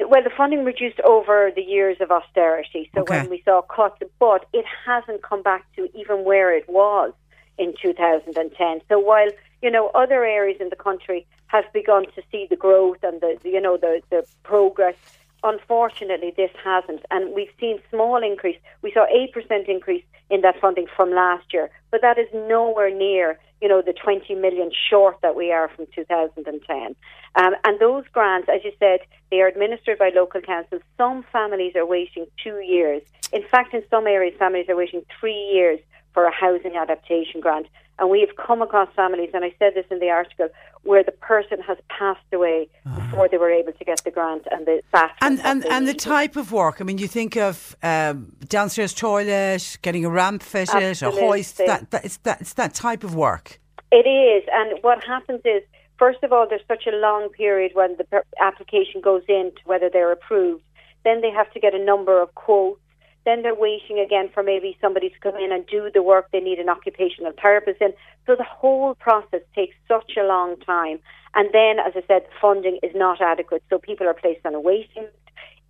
Well, the funding reduced over the years of austerity. So Okay. when we saw cuts, but it hasn't come back to even where it was in 2010. So while you know, other areas in the country have begun to see the growth and the, you know, the, the progress. Unfortunately, this hasn't, and we've seen small increase. We saw eight percent increase in that funding from last year, but that is nowhere near, you know, the 20 million short that we are from 2010. Um, and those grants, as you said, they are administered by local councils. Some families are waiting two years. In fact, in some areas, families are waiting three years for a housing adaptation grant. And we have come across families, and I said this in the article, where the person has passed away uh-huh. before they were able to get the grant and the bathroom. And and, and the type of work. I mean, you think of um, downstairs toilet, getting a ramp fitted, Absolutely. a hoist. That, that it's that it's that type of work. It is, and what happens is, first of all, there's such a long period when the application goes in to whether they're approved. Then they have to get a number of quotes then they're waiting again for maybe somebody to come in and do the work they need an occupational therapist in. So the whole process takes such a long time. And then, as I said, funding is not adequate. So people are placed on a waiting list.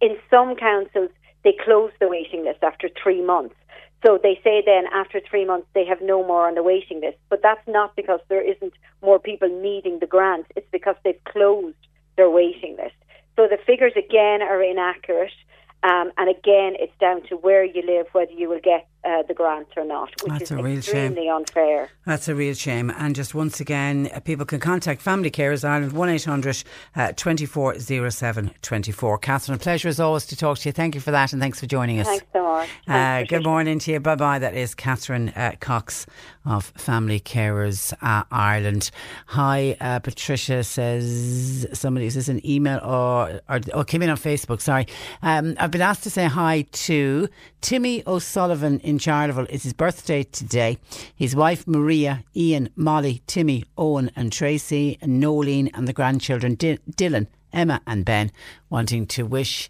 In some councils, they close the waiting list after three months. So they say then after three months they have no more on the waiting list. But that's not because there isn't more people needing the grant. It's because they've closed their waiting list. So the figures again are inaccurate. Um, and again, it's down to where you live, whether you will get uh, the grant or not, which That's is a real extremely shame. unfair. That's a real shame. And just once again, uh, people can contact Family Carers Ireland 1 800 uh, 2407 24. Catherine, a pleasure as always to talk to you. Thank you for that and thanks for joining us. Thanks so much. Uh, good morning to you. Bye bye. That is Catherine uh, Cox of Family Carers uh, Ireland. Hi, uh, Patricia says, somebody, is this an email or, or oh, came in on Facebook? Sorry. Um, I've been asked to say hi to Timmy O'Sullivan in Charleville. It's his birthday today. His wife Maria, Ian, Molly, Timmy, Owen, and Tracy, and Nolene, and the grandchildren D- Dylan, Emma, and Ben, wanting to wish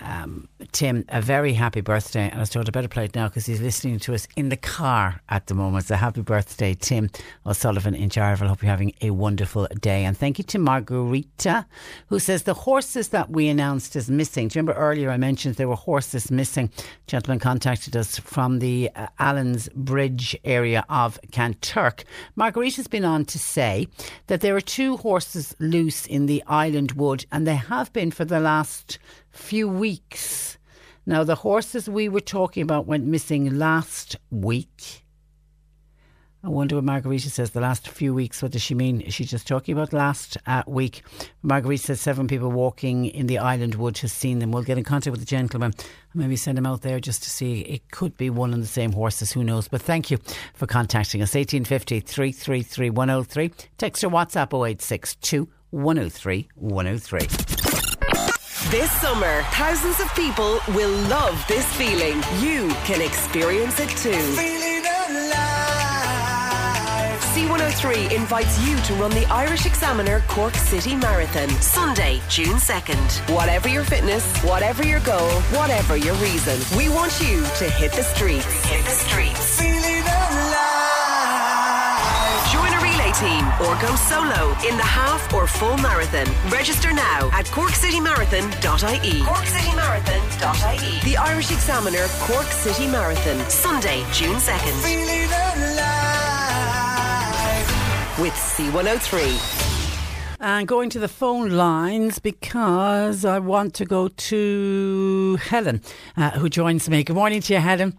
um, Tim a very happy birthday. And I was told I better play it now because he's listening to us in the car at the moment. So happy birthday, Tim O'Sullivan in Charleville. Hope you're having a wonderful day. And thank you to Margarita, who says the horses that we announced as missing. Do you remember earlier I mentioned there were horses missing? gentleman contacted us from the uh, Allens Bridge area of Kanturk. Margarita's been on to say that there are two horses loose in the Island Wood, and they have been for the last few weeks. Now, the horses we were talking about went missing last week. I wonder what Margarita says. The last few weeks, what does she mean? Is she just talking about last uh, week? Margarita says seven people walking in the island wood has seen them. We'll get in contact with the gentleman maybe send him out there just to see. It could be one and the same horses, who knows? But thank you for contacting us. 1850 333 103. Text or WhatsApp 0862 103 103. This summer, thousands of people will love this feeling. You can experience it too. C103 invites you to run the Irish Examiner Cork City Marathon, Sunday, June 2nd. Whatever your fitness, whatever your goal, whatever your reason, we want you to hit the streets. Hit the streets team or go solo in the half or full marathon. Register now at corkcitymarathon.ie. Corkcitymarathon.ie. The Irish Examiner Cork City Marathon, Sunday, June 2nd. With C103 and going to the phone lines because I want to go to Helen, uh, who joins me. Good morning to you, Helen.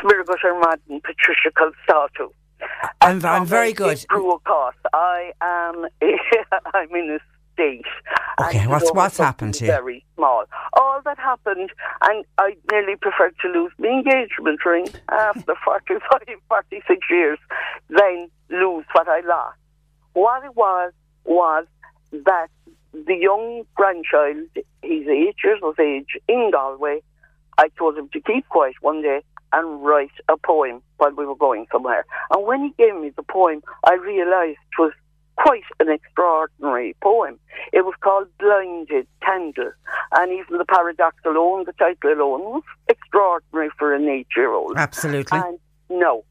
Smirgot and Madden, Patricia Colsato. I'm, I'm very good. Cost. I am. (laughs) I'm in a state. Okay, what's what's happened to you? Very small. All that happened, and I nearly preferred to lose the engagement ring after (laughs) 45, 46 years, than lose what I lost. What it was was that the young grandchild, he's eight years of age in Galway. I told him to keep quiet one day and write a poem while we were going somewhere. And when he gave me the poem, I realised it was quite an extraordinary poem. It was called Blinded Candle. And even the paradox alone, the title alone, was extraordinary for an eight year old. Absolutely. And no,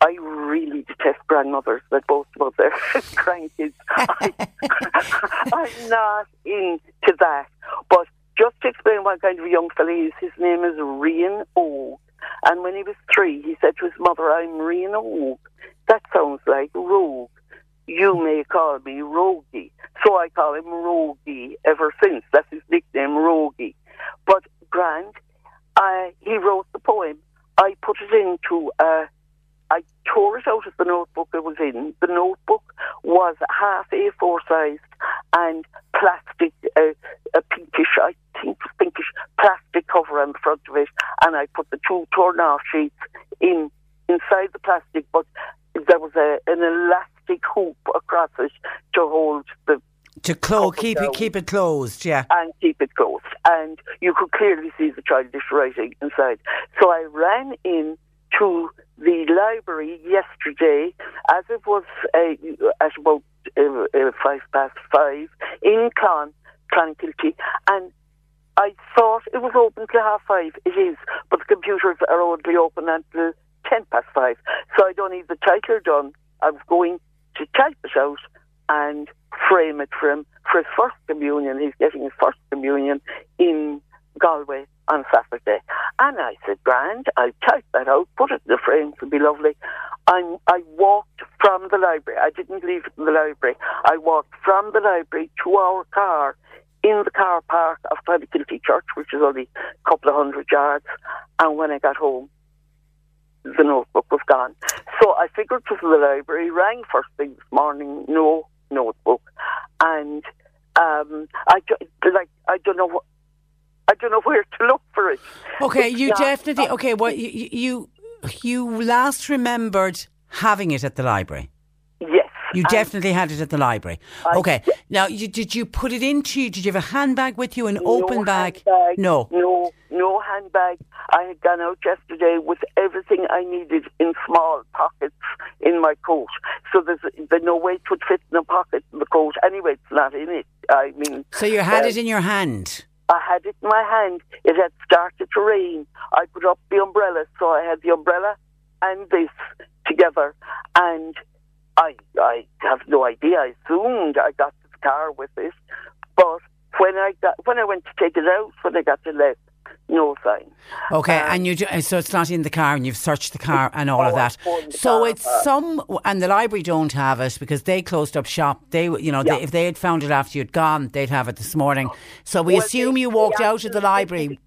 I really detest grandmothers that boast about their grandkids. I, (laughs) I'm not into that. But just to explain what kind of a young fella he is, his name is Rian Og. And when he was three, he said to his mother, I'm Rian Og. That sounds like rogue. You may call me Rogie. So I call him Rogie ever since. That's his nickname, Rogie. But Grant, I, he wrote the poem. I put it into uh, I tore it out of the notebook it was in. The notebook was half A4 sized and plastic, uh, a pinkish, I think pinkish, plastic cover on the front of it. And I put the two torn off sheets in inside the plastic, but there was a, an elastic hoop across it to hold the To close, keep it keep it closed. Yeah. and keep it closed. And you could clearly see the childish writing inside. So I ran in to the library yesterday, as it was uh, at about uh, five past five in Clon, Clonakilty, and I thought it was open till half five. It is, but the computers are only open until ten past five. So I don't need the title done. I was going to type it out and frame it for him for his first communion. He's getting his first communion in Galway on Saturday. And I said, Grand, I'll type that out, put it in the frame, it'll be lovely. I'm, I walked from the library. I didn't leave it the library. I walked from the library to our car in the car park of Clonakilty Church, which is only a couple of hundred yards. And when I got home, the notebook was gone. So I figured to the library, rang first thing this morning, no notebook. And um, I, like, I don't know what. I don't know where to look for it. Okay, It's you not- definitely okay. Well, you you you last remembered having it at the library. Yes. You definitely had it at the library. Okay. Now, you, did you put it into? Did you have a handbag with you, an open bag? handbag, No. No, no handbag. I had gone out yesterday with everything I needed in small pockets in my coat. So there's, there's no way it would fit in a pocket in the coat. Anyway, it's not in it. I mean, So you had uh, it in your hand. I had it in my hand. It had started to rain. I put up the umbrella, so I had the umbrella and this together. And I, I have no idea. I assumed I got the car with it, but when I got when I went to take it out, when I got to left, no sign. Okay, Um, and you so it's not in the car, and you've searched the car and all Oh, of that. Phoned the So car it's park. some, and the library don't have it because they closed up shop. They, you know, Yeah. they, if they had found it after you'd gone, they'd have it this morning. So we Well, assume they- you walked out of the library.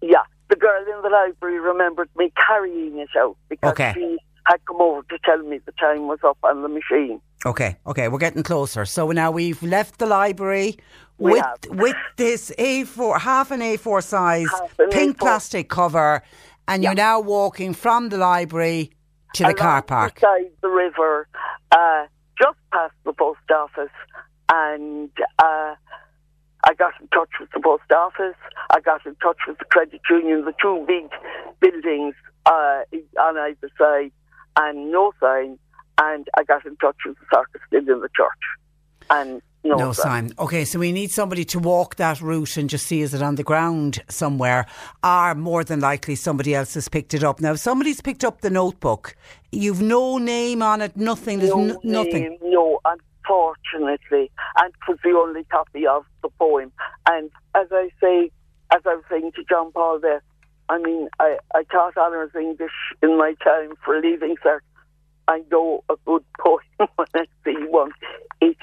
Yeah, the girl in the library remembered me carrying it out because Okay. she had come over to tell me the time was up on the machine. Okay, okay, we're getting closer. So now we've left the library We with have. with this A4 half an A4 size an pink A4. plastic cover, and you're now walking from the library to the car park. beside the river, uh, just past the post office, and uh, I got in touch with the post office. I got in touch with the credit union, the two big buildings uh, on either side, and no sign. And I got in touch with the circus in the church, and no, No sign. Okay, so we need somebody to walk that route and just see is it on the ground somewhere, or more than likely somebody else has picked it up. Now, if somebody's picked up the notebook, you've no name on it, nothing. There's no n- nothing. name, no, unfortunately. And it was the only copy of the poem. And as I say, as I was saying to John Paul there, I mean, I, I taught honours English in my time for leaving cert. I know a good (laughs) poem when I see one. It,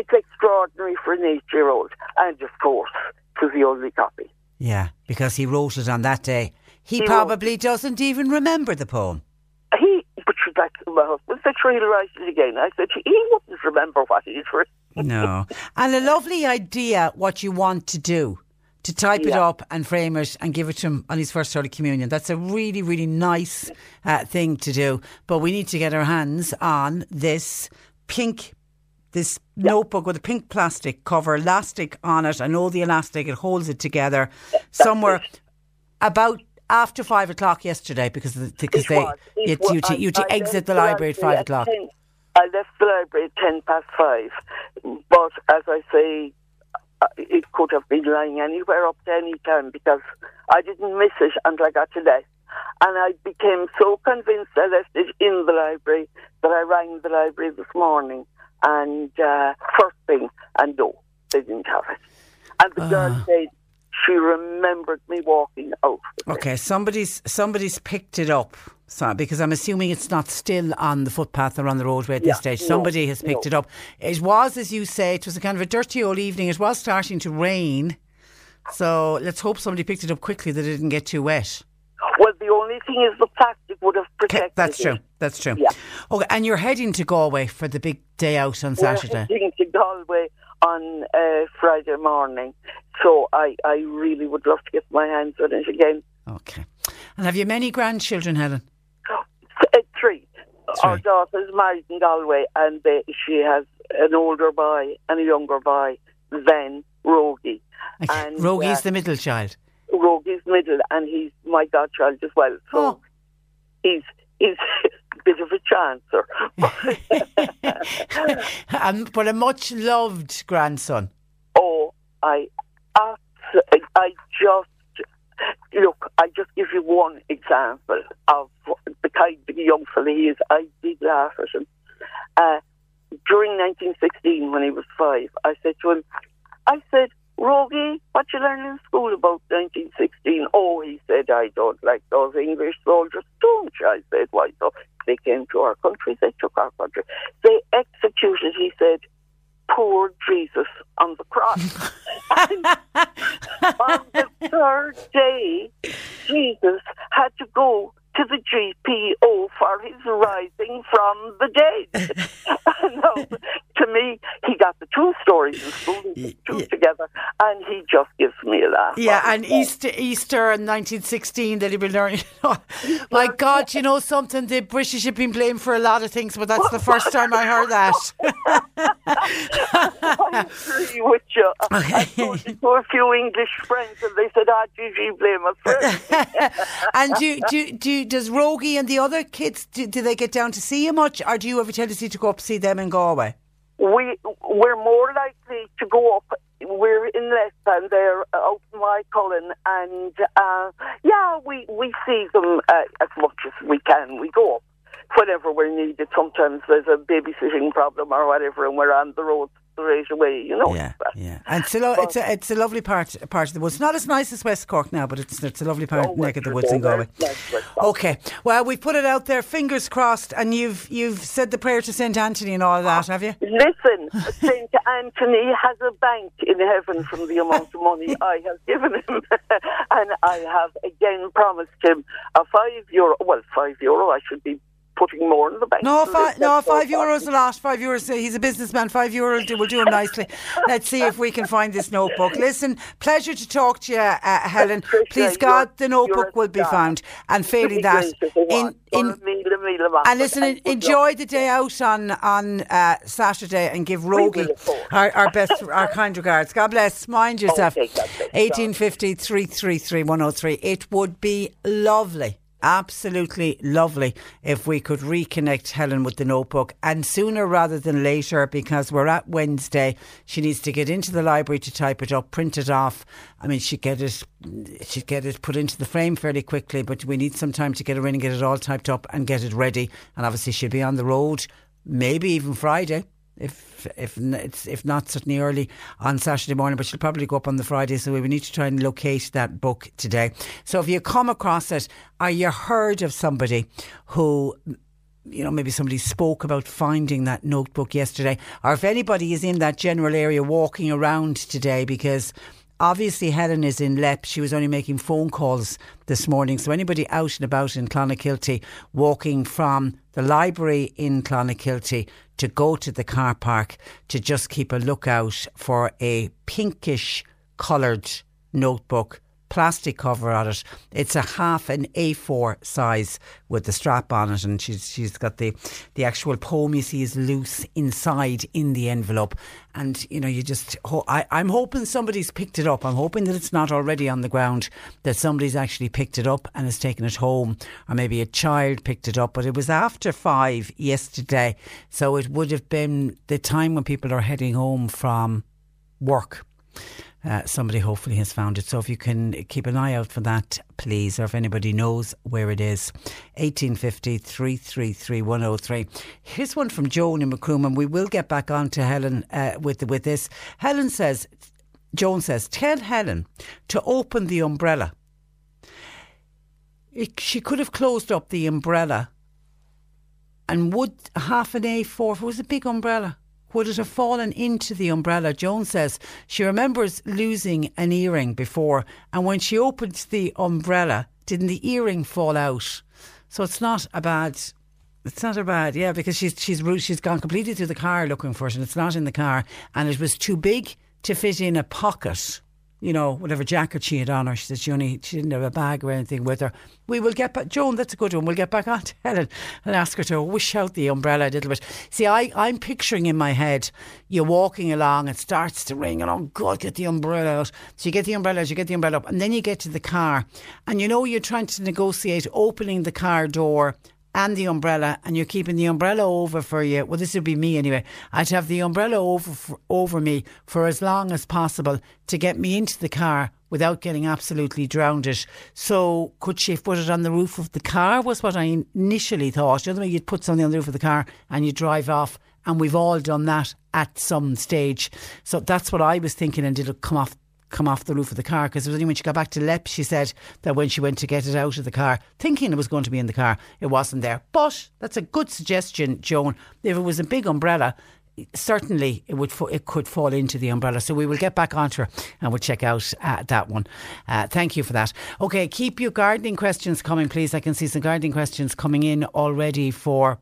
it's extraordinary for an eight-year-old. And of course, it was the only copy. Yeah, because he wrote it on that day. He, He wrote- probably doesn't even remember the poem. He, was like, my husband said, sure, he'll write it again. I said, he wouldn't remember what he'd written. (laughs) No. and a lovely idea what you want to do. To type it up and frame it and give it to him on his first Holy Communion. That's a really, really nice uh, thing to do. But we need to get our hands on this pink, this notebook with a pink plastic cover, elastic on it. I know the elastic, it holds it together. Somewhere about after five o'clock yesterday because the, because It they was. It you, was. you, to, you to exit the library at five at o'clock. 10 I left the library at ten past five, but as I say, uh, it could have been lying anywhere up to any time because I didn't miss it until I got to death. And I became so convinced I left it in the library that I rang the library this morning and uh, first thing, and no, they didn't have it. And the girl Ah. said she remembered me walking out. Okay, somebody's somebody's picked it up. So, because I'm assuming it's not still on the footpath or on the roadway at this Yeah, stage. no, Somebody has picked no. it up. It was, as you say, it was a kind of a dirty old evening. It was starting to rain. So let's hope somebody picked it up quickly that it didn't get too wet. Only thing is the plastic would have Okay, protected that's it. true. That's true. Yeah. Okay, and you're heading to Galway for the big day out on Saturday. We're heading to Galway on uh, Friday morning, so I, I really would love to get my hands on it again. Okay. And have you many grandchildren, Helen? Uh, three. Our daughter's married in Galway, and they, she has an older boy and a younger boy than Rogie. And, Rogie's uh, the middle child. Rogie's middle, and he's my godchild as well. So Oh. he's he's (laughs) a bit of a chancer. (laughs) um, but a much loved grandson. Oh, I, abs- I just look. I just give you one example of the kind of young fella he is. I did laugh at him. Uh, during 1916, when he was five, I said to him, I said, Rogie, what you learn in school about 1916? Oh, he said, I don't like those English soldiers. Don't you? I said, why so? They came to our country, they took our country. They executed, he said, poor Jesus on the cross. and (laughs) on the third day, Jesus had to go to the GPO for his rising from the dead. (laughs) (laughs) no, to me, he got the two stories in school, he put together, and he just gives me a laugh. Yeah, and Easter, Easter in 1916 that he been learning. (laughs) My God, you know something? The British have been blamed for a lot of things, but that's the first time I heard that. I agree with you. I to a few English friends, and they said, "Ah, Gigi, blame us and do, do, do, does Rogie and the other kids, do, do they get down to see you much, or do you have a tendency to go up see them in Galway? we we're more likely to go up. We're in than they're out in Cullen, and uh, yeah, we we see them uh, as much as we can. We go up whenever we're needed. Sometimes there's a babysitting problem or whatever, and we're on the road straight away. You know. Yeah, yeah. And it's a, lo- it's a, it's a lovely part part of the woods. Not as nice as West Cork now, but it's it's a lovely part Oh, neck of the woods in Galway. nice West Cork. Okay, well we've put it out there. Fingers crossed, and you've you've said the prayer to Saint Anthony and all that, have you? Listen, (laughs) Saint Anthony has a bank in heaven from the amount of money (laughs) I have given him, (laughs) and I have again promised him a five euro. Well, five euro. I should be putting more in the bank. No, than fi- no, five euros a lot. Five euros. He's a businessman. Five euros will do, him nicely. Let's see if we can find this notebook. Listen, pleasure to talk to you, uh, Helen. Tricia, Please God, the notebook will be found. And failing that, in in and listen, enjoy the day out on on uh, Saturday and give Rogie will, of course. our, our best, our kind regards. God bless. Mind (laughs) yourself. Okay, 1850 333 103. It would be lovely absolutely lovely if we could reconnect Helen with the notebook and sooner rather than later because we're at Wednesday. She needs to get into the library to type it up, print it off. I mean, she'd get it, she'd get it put into the frame fairly quickly, but we need some time to get her in and get it all typed up and get it ready. And obviously, she'll be on the road, maybe even Friday if if it's if not certainly early on Saturday morning, but she'll probably go up on the Friday. So we need to try and locate that book today. So if you come across it, are you heard of somebody who? You know, maybe somebody spoke about finding that notebook yesterday, or if anybody is in that general area walking around today, because obviously Helen is in Leap. She was only making phone calls this morning. So anybody out and about in Clonakilty walking from the library in Clonakilty to go to the car park to just keep a lookout for a pinkish coloured notebook plastic cover on it. It's a half an A4 size with the strap on it, and she's she's got the the actual poem you see is loose inside in the envelope. And you know, you just I, I'm hoping somebody's picked it up. I'm hoping that it's not already on the ground. That somebody's actually picked it up and has taken it home, or maybe a child picked it up. But it was after five yesterday, so it would have been the time when people are heading home from work uh, somebody hopefully has found it. So if you can keep an eye out for that, please, or if anybody knows where it is. 1850 333 103. Here's one from Joan in Macroom, and we will get back on to Helen uh, with, with this. Helen says, Joan says, tell Helen to open the umbrella. It, she could have closed up the umbrella and would half an A4, if it was a big umbrella, would it have fallen into the umbrella? Joan says she remembers losing an earring before, and when she opened the umbrella, didn't the earring fall out? So it's not a bad. It's not a bad, yeah, because she's she's she's gone completely through the car looking for it, and it's not in the car, and it was too big to fit in a pocket you know, whatever jacket she had on her. She said she only she didn't have a bag or anything with her. We will get back, Joan. That's a good one. We'll get back on to (laughs) Helen and ask her to wish out the umbrella a little bit. See, I I'm picturing in my head you're walking along, it starts to ring, and oh God, get the umbrella out. So you get the umbrella, you get the umbrella up, and then you get to the car, and you know you're trying to negotiate opening the car door and the umbrella, and you're keeping the umbrella over for you. Well, this would be me anyway. I'd have the umbrella over for, over me for as long as possible to get me into the car without getting absolutely drowned. It. So, could she have put it on the roof of the car? Was what I initially thought. The other way, you'd put something on the roof of the car and you drive off. And we've all done that at some stage. So that's what I was thinking, and it'll come off come off the roof of the car because it was only when she got back to Leap she said that when she went to get it out of the car, thinking it was going to be in the car, it wasn't there. But that's a good suggestion, Joan. If it was a big umbrella, certainly it would it could fall into the umbrella. So we will get back onto her and we'll check out uh, that one. Uh, thank you for that. Okay, keep your gardening questions coming, please. I can see some gardening questions coming in already for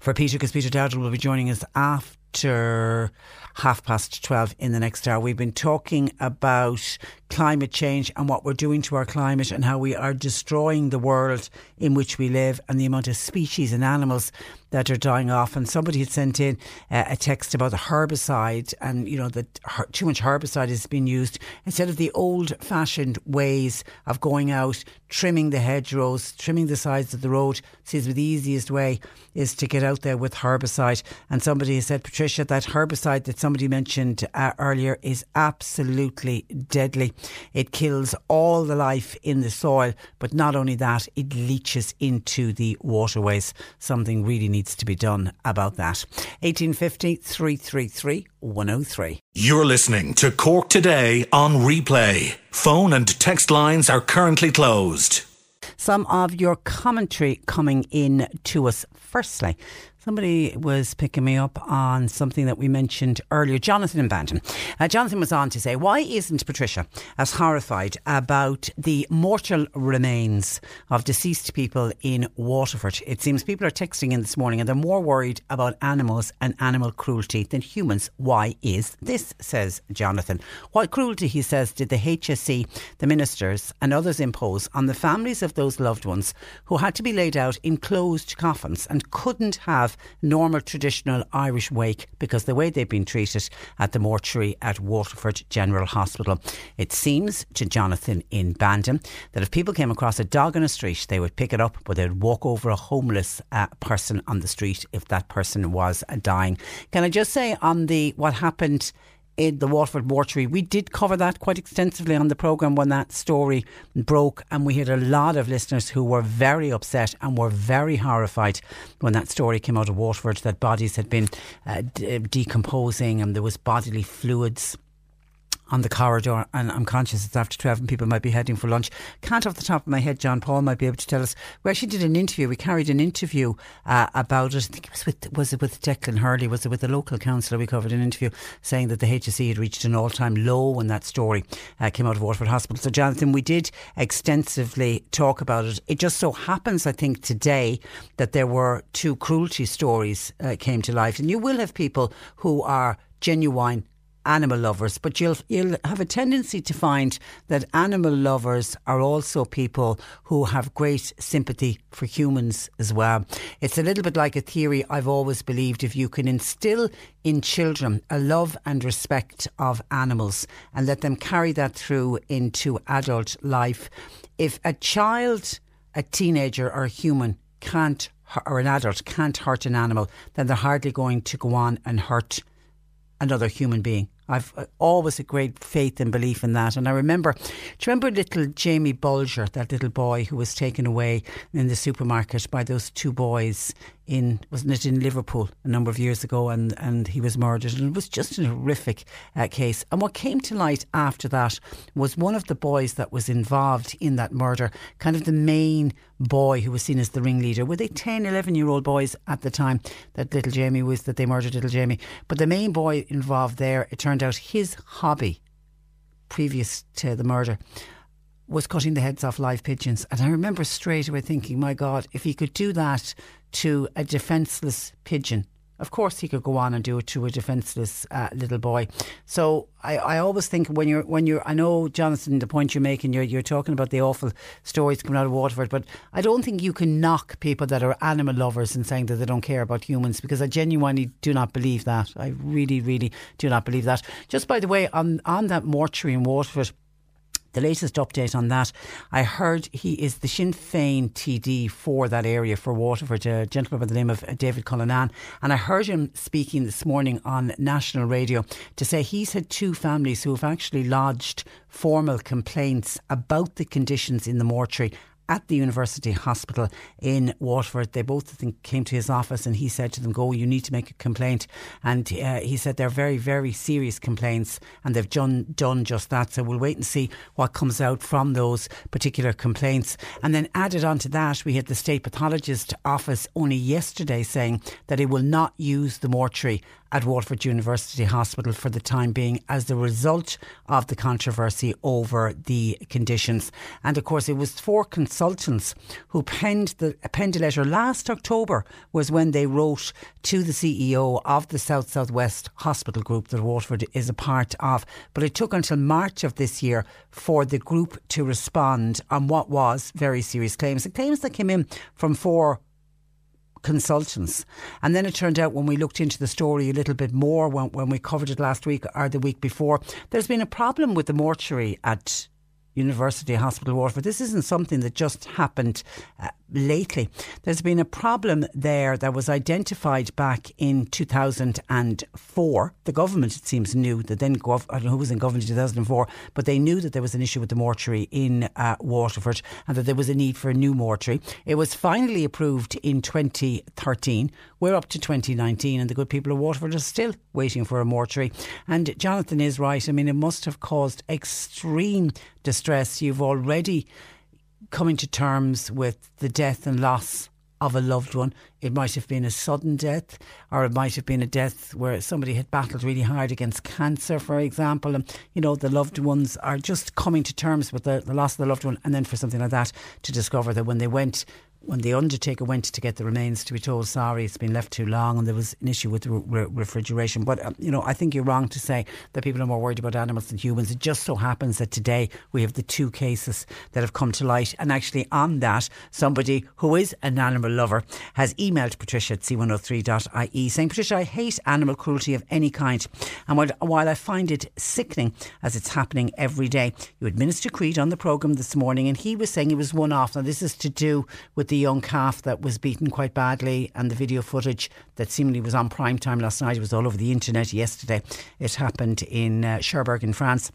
for Peter because Peter Dowdall will be joining us after half past 12 in the next hour. We've been talking about climate change and what we're doing to our climate and how we are destroying the world in which we live and the amount of species and animals that are dying off. And somebody had sent in uh, a text about the herbicide and, you know, that her- too much herbicide is being used instead of the old fashioned ways of going out, trimming the hedgerows, trimming the sides of the road. Seems the easiest way is to get out there with herbicide. And somebody has said, Patricia, that herbicide that somebody mentioned uh, earlier is absolutely deadly. It kills all the life in the soil, but not only that, it leaches into the waterways. Something really needs to be done about that. 1850 333 103. You're listening to Cork Today on replay. Phone and text lines are currently closed. Some of your commentary coming in to us. Firstly, Somebody was picking me up on something that we mentioned earlier. Jonathan in Bandon. Uh, Jonathan was on to say, why isn't Patricia as horrified about the mortal remains of deceased people in Waterford? It seems people are texting in this morning and they're more worried about animals and animal cruelty than humans. Why is this? Says Jonathan. What cruelty, he says, did the HSE, the ministers, and others impose on the families of those loved ones who had to be laid out in closed coffins and couldn't have normal traditional Irish wake because the way they've been treated at the mortuary at Waterford General Hospital. It seems to Jonathan in Bandon that if people came across a dog on a street, they would pick it up, but they'd walk over a homeless uh, person on the street if that person was uh, dying. Can I just say on the what happened? In the Waterford mortuary. We did cover that quite extensively on the programme when that story broke, and we had a lot of listeners who were very upset and were very horrified when that story came out of Waterford that bodies had been uh, d- decomposing and there was bodily fluids on the corridor, and I'm conscious it's after 12 and people might be heading for lunch. Can't off the top of my head, John Paul might be able to tell us. We actually did an interview. We carried an interview uh, about it. I think it was with, was it with Declan Hurley? Was it with the local councillor? We covered an interview saying that the HSE had reached an all time low when that story uh, came out of Waterford Hospital. So, Jonathan, we did extensively talk about it. It just so happens, I think, today that there were two cruelty stories uh, came to life. And you will have people who are genuine animal lovers, but you'll you'll have a tendency to find that animal lovers are also people who have great sympathy for humans as well. It's a little bit like a theory I've always believed if you can instill in children a love and respect of animals and let them carry that through into adult life, if a child, a teenager or a human can't or an adult can't hurt an animal, then they're hardly going to go on and hurt another human being. I've uh, always a great faith and belief in that. And I remember, do you remember little Jamie Bulger, that little boy who was taken away in the supermarket by those two boys in, wasn't it in Liverpool a number of years ago and, and he was murdered. And it was just an horrific uh, case. And what came to light after that was one of the boys that was involved in that murder, kind of the main boy who was seen as the ringleader. Were they 10, 11 year old boys at the time that little Jamie was, that they murdered little Jamie? But the main boy involved there, it turned out his hobby previous to the murder was cutting the heads off live pigeons. And I remember straight away thinking, my God, if he could do that to a defenceless pigeon, of course he could go on and do it to a defenceless uh, little boy. So I, I always think when you're when you're I know Jonathan the point you're making you're you're talking about the awful stories coming out of Waterford, but I don't think you can knock people that are animal lovers and saying that they don't care about humans because I genuinely do not believe that. I really really do not believe that. Just by the way, on on that mortuary in Waterford the latest update on that, I heard he is the Sinn Féin TD for that area for Waterford, a gentleman by the name of uh, David Cullinan. And I heard him speaking this morning on national radio to say he's had two families who have actually lodged formal complaints about the conditions in the mortuary at the University Hospital in Waterford. They both, I think, came to his office and he said to them, Go, you need to make a complaint. And uh, he said they're very, very serious complaints and they've done, done just that. So we'll wait and see what comes out from those particular complaints. And then added on to that, we had the State Pathologist Office only yesterday saying that it will not use the mortuary at Waterford University Hospital for the time being as the result of the controversy over the conditions. And of course, it was four consultants who penned the penned a letter last October was when they wrote to the CEO of the South Southwest Hospital Group that Waterford is a part of. But it took until March of this year for the group to respond on what was very serious claims. The claims that came in from four consultants. And then it turned out when we looked into the story a little bit more, when, when we covered it last week or the week before, there's been a problem with the mortuary at University Hospital Waterford. This isn't something that just happened uh, lately. There's been a problem there that was identified back in 2004. The government, it seems, knew that then, gov- I don't know who was in government in 2004, but they knew that there was an issue with the mortuary in uh, Waterford and that there was a need for a new mortuary. It was finally approved in 2013. We're up to 2019 and the good people of Waterford are still waiting for a mortuary. And Jonathan is right. I mean, it must have caused extreme distress. You've already coming to terms with the death and loss of a loved one. It might have been a sudden death, or it might have been a death where somebody had battled really hard against cancer, for example. And, you know, the loved ones are just coming to terms with the, the loss of the loved one. And then for something like that, to discover that when they went when the undertaker went to get the remains to be told sorry it's been left too long and there was an issue with re- re- refrigeration. But um, you know I think you're wrong to say that people are more worried about animals than humans. It just so happens that today we have the two cases that have come to light. And actually on that somebody who is an animal lover has emailed Patricia at c103.ie saying Patricia I hate animal cruelty of any kind. And while, while I find it sickening as it's happening every day you had Minister Creed on the programme this morning and he was saying it was one off. Now this is to do with the young calf that was beaten quite badly and the video footage that seemingly was on prime time last night. Was all over the internet yesterday. It happened in uh, Cherbourg in France.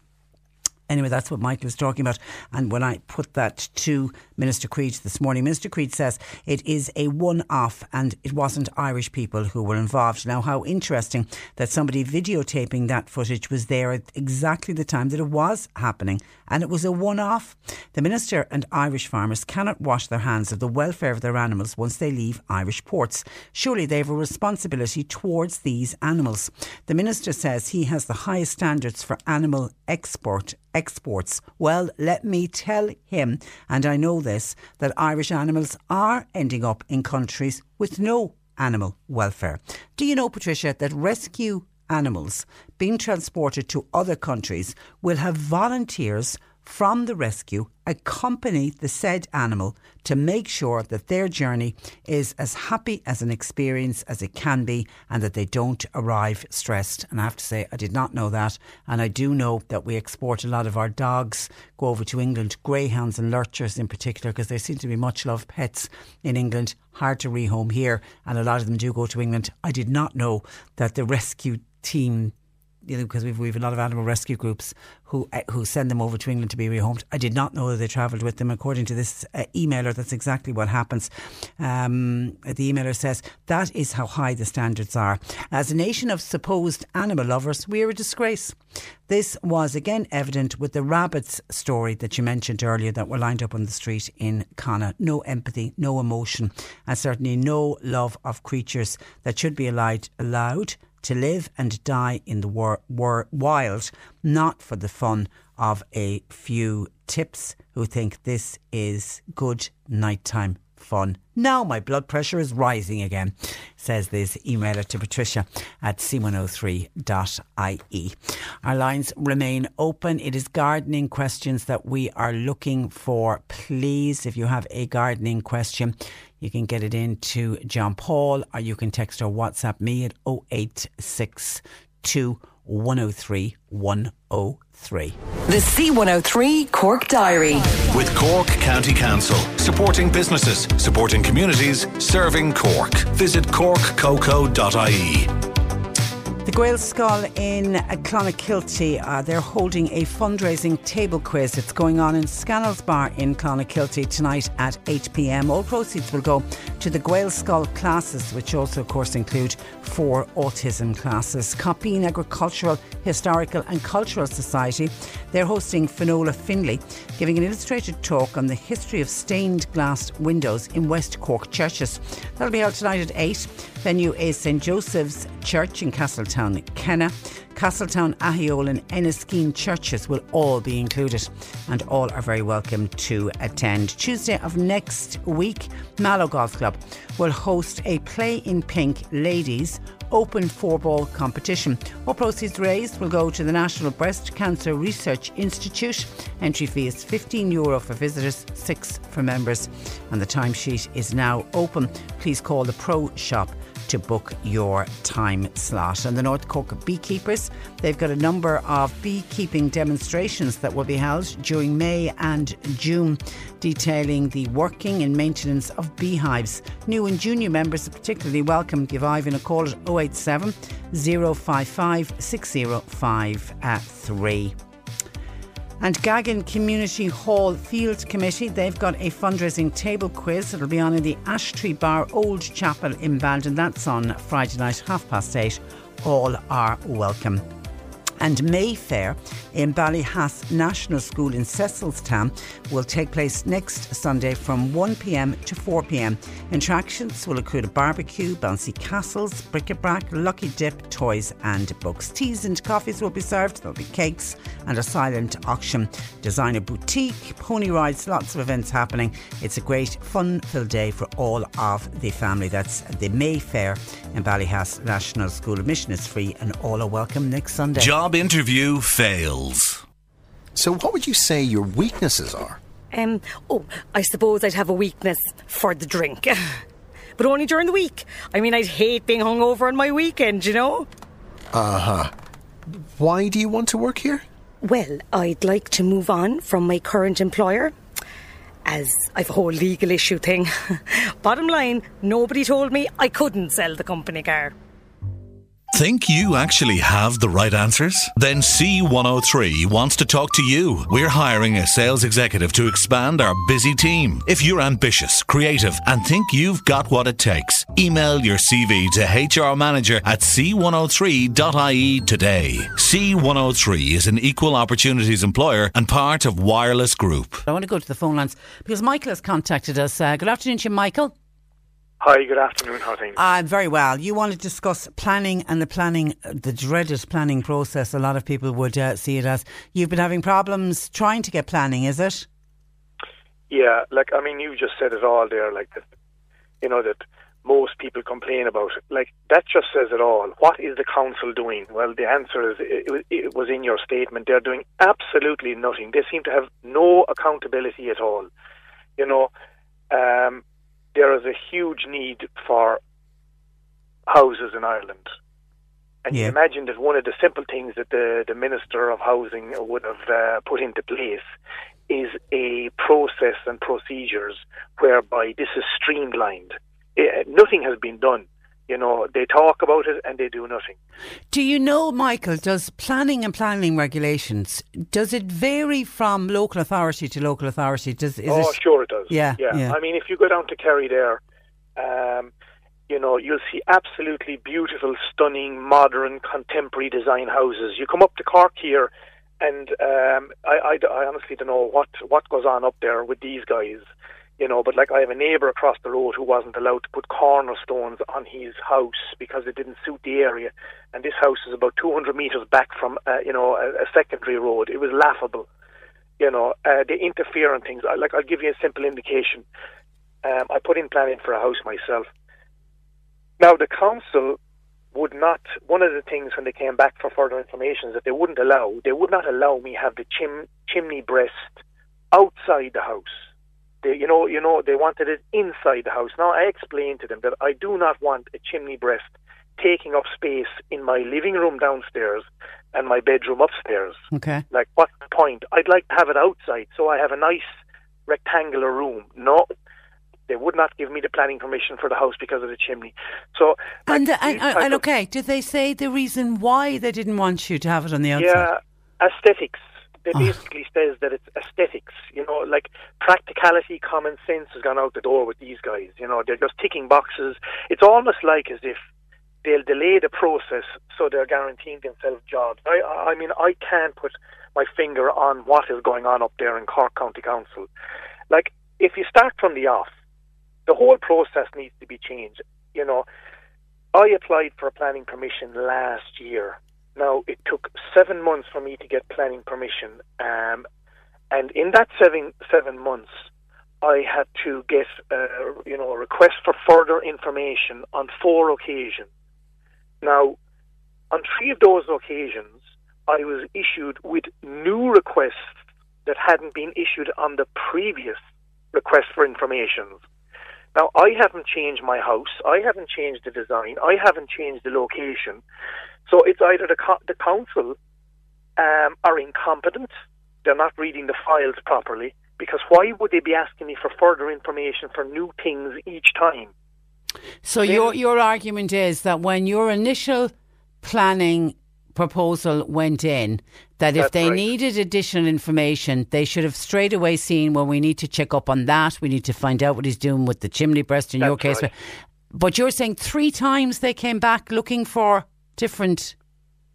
Anyway, that's what Michael is talking about. And when I put that to Minister Creed this morning, Minister Creed says it is a one off and it wasn't Irish people who were involved. Now, how interesting that somebody videotaping that footage was there at exactly the time that it was happening and it was a one off. The Minister and Irish farmers cannot wash their hands of the welfare of their animals once they leave Irish ports. Surely they have a responsibility towards these animals. The Minister says he has the highest standards for animal export exports. Well, let me tell him, and I know this, that Irish animals are ending up in countries with no animal welfare. Do you know, Patricia, that rescue animals being transported to other countries will have volunteers from the rescue accompany the said animal to make sure that their journey is as happy as an experience as it can be and that they don't arrive stressed. And I have to say, I did not know that. And I do know that we export a lot of our dogs, go over to England, greyhounds and lurchers in particular, because they seem to be much loved pets in England, hard to rehome here. And a lot of them do go to England. I did not know that the rescue team you know, because we've we've a lot of animal rescue groups who uh, who send them over to England to be rehomed. I did not know that they travelled with them. According to this uh, emailer, that's exactly what happens. Um, the emailer says that is how high the standards are. As a nation of supposed animal lovers, we are a disgrace. This was again evident with the rabbits story that you mentioned earlier that were lined up on the street in Connacht. No empathy, no emotion, and certainly no love of creatures that should be allowed allowed to live and die in the war, war, wild, not for the fun of a few tips who think this is good nighttime fun. Now my blood pressure is rising again, says this emailer to Patricia at c103.ie. Our lines remain open. It is gardening questions that we are looking for. Please, if you have a gardening question, you can get it in to John Paul or you can text or WhatsApp me at 0862 103 103. The C103 Cork Diary. With Cork County Council, supporting businesses, supporting communities, serving Cork. Visit corkcoco.ie. The Gaelscoil in Clonakilty, uh, they're holding a fundraising table quiz. It's going on in Scannell's Bar in Clonakilty tonight at 8pm. All proceeds will go to the Gaelscoil classes, which also, of course, include four autism classes. Copine Agricultural, Historical and Cultural Society, they're hosting Finola Finlay, giving an illustrated talk on the history of stained glass windows in West Cork churches. That'll be held tonight at 8. Venue is St Joseph's Church in Castletown, Kinneigh. Castletown, Ahiol, and Enniskeane churches will all be included, and all are very welcome to attend. Tuesday of next week, Mallow Golf Club will host a Play in Pink Ladies Open Four Ball competition. All proceeds raised will go to the National Breast Cancer Research Institute. Entry fee is 15 euro for visitors, 6 for members, and the timesheet is now open. Please call the Pro Shop to book your time slot. And the North Cork beekeepers, they've got a number of beekeeping demonstrations that will be held during May and June, detailing the working and maintenance of beehives. New and junior members are particularly welcome. Give Ivan a call at 087 055 605 and Gaggin Community Hall Field Committee, they've got a fundraising table quiz. It'll be on in the Ashtree Bar Old Chapel in Bandon. That's on Friday night, half past eight. All are welcome. And Mayfair in Ballyhass National School in Cecilstown will take place next Sunday from 1pm to 4pm. Attractions will include a barbecue, bouncy castles, bric-a-brac, lucky dip, toys and books. Teas and coffees will be served. There'll be cakes and a silent auction. Designer boutique, pony rides, lots of events happening. It's a great fun-filled day for all of the family. That's the Mayfair in Ballyhass National School. Admission is free and all are welcome next Sunday. Job interview fails. So, what would you say your weaknesses are? Um, oh, I suppose I'd have a weakness for the drink. (laughs) but only during the week. I mean, I'd hate being hungover on my weekend, you know? Uh huh. Why do you want to work here? Well, I'd like to move on from my current employer. As I've a whole legal issue thing. (laughs) Bottom line, nobody told me I couldn't sell the company car. Think you actually have the right answers? Then C103 wants to talk to you. We're hiring a sales executive to expand our busy team. If you're ambitious, creative, and think you've got what it takes, email your CV to HR manager at c103.ie today. C103 is an equal opportunities employer and part of Wireless Group. I want to go to the phone lines because Michael has contacted us. Uh, good afternoon to you, Michael. Hi, good afternoon. How are things? Uh, very well. You want to discuss planning and the planning, the dreaded planning process. A lot of people would uh, see it as you've been having problems trying to get planning. Is it? Yeah, like I mean, you just said it all there. Like that, you know that most people complain about it. Like that just says it all. What is the council doing? Well, the answer is it, it was in your statement. They're doing absolutely nothing. They seem to have no accountability at all. You know. Um, there is a huge need for houses in Ireland. And Yeah. you imagine that one of the simple things that the, the Minister of Housing would have uh, put into place is a process and procedures whereby this is streamlined. Eh, nothing has been done. You know, they talk about it and they do nothing. Do you know, Michael, does planning and planning regulations, does it vary from local authority to local authority? Does, is oh, it, sure it does. Yeah, yeah. yeah. I mean, if you go down to Kerry there, um, you know, you'll see absolutely beautiful, stunning, modern, contemporary design houses. You come up to Cork here, and um, I, I, I honestly don't know what what goes on up there with these guys. You know, but like I have a neighbour across the road who wasn't allowed to put cornerstones on his house because it didn't suit the area, and this house is about 200 metres back from uh, you know a, a secondary road. It was laughable. You know, uh, they interfere on things. I, like I'll give you a simple indication. Um, I put in planning for a house myself. Now the council would not. One of the things when they came back for further information is that they wouldn't allow. They would not allow me have the chim, chimney breast outside the house. They, you know, you know, they wanted it inside the house. Now I explained to them that I do not want a chimney breast taking up space in my living room downstairs and my bedroom upstairs. Okay. Like, what's the point? I'd like to have it outside so I have a nice rectangular room. No, they would not give me the planning permission for the house because of the chimney. So, And, like, and, uh, and, uh, and of- okay, did they say the reason why they didn't want you to have it on the outside? Yeah, aesthetics. It Oh. Ah. basically says that it's aesthetics. You know, like practicality, common sense has gone out the door with these guys. You know, they're just ticking boxes. It's almost like as if they'll delay the process so they're guaranteeing themselves jobs. I, I mean, I can't put my finger on what is going on up there in Cork County Council. Like, if you start from the off, the whole process needs to be changed. You know, I applied for a planning permission last year. Now, it took seven months for me to get planning permission. Um, and in that seven, seven months, I had to get, uh, you know, a request for further information on four occasions. Now, on three of those occasions, I was issued with new requests that hadn't been issued on the previous request for information. Now, I haven't changed my house. I haven't changed the design. I haven't changed the location. So it's either the, co- the council um, are incompetent, they're not reading the files properly, because why would they be asking me for further information for new things each time? So your your argument is that when your initial planning proposal went in, that if they right. needed additional information, they should have straight away seen, well, we need to check up on that. We need to find out what he's doing with the chimney breast in your case. right. But you're saying three times they came back looking for different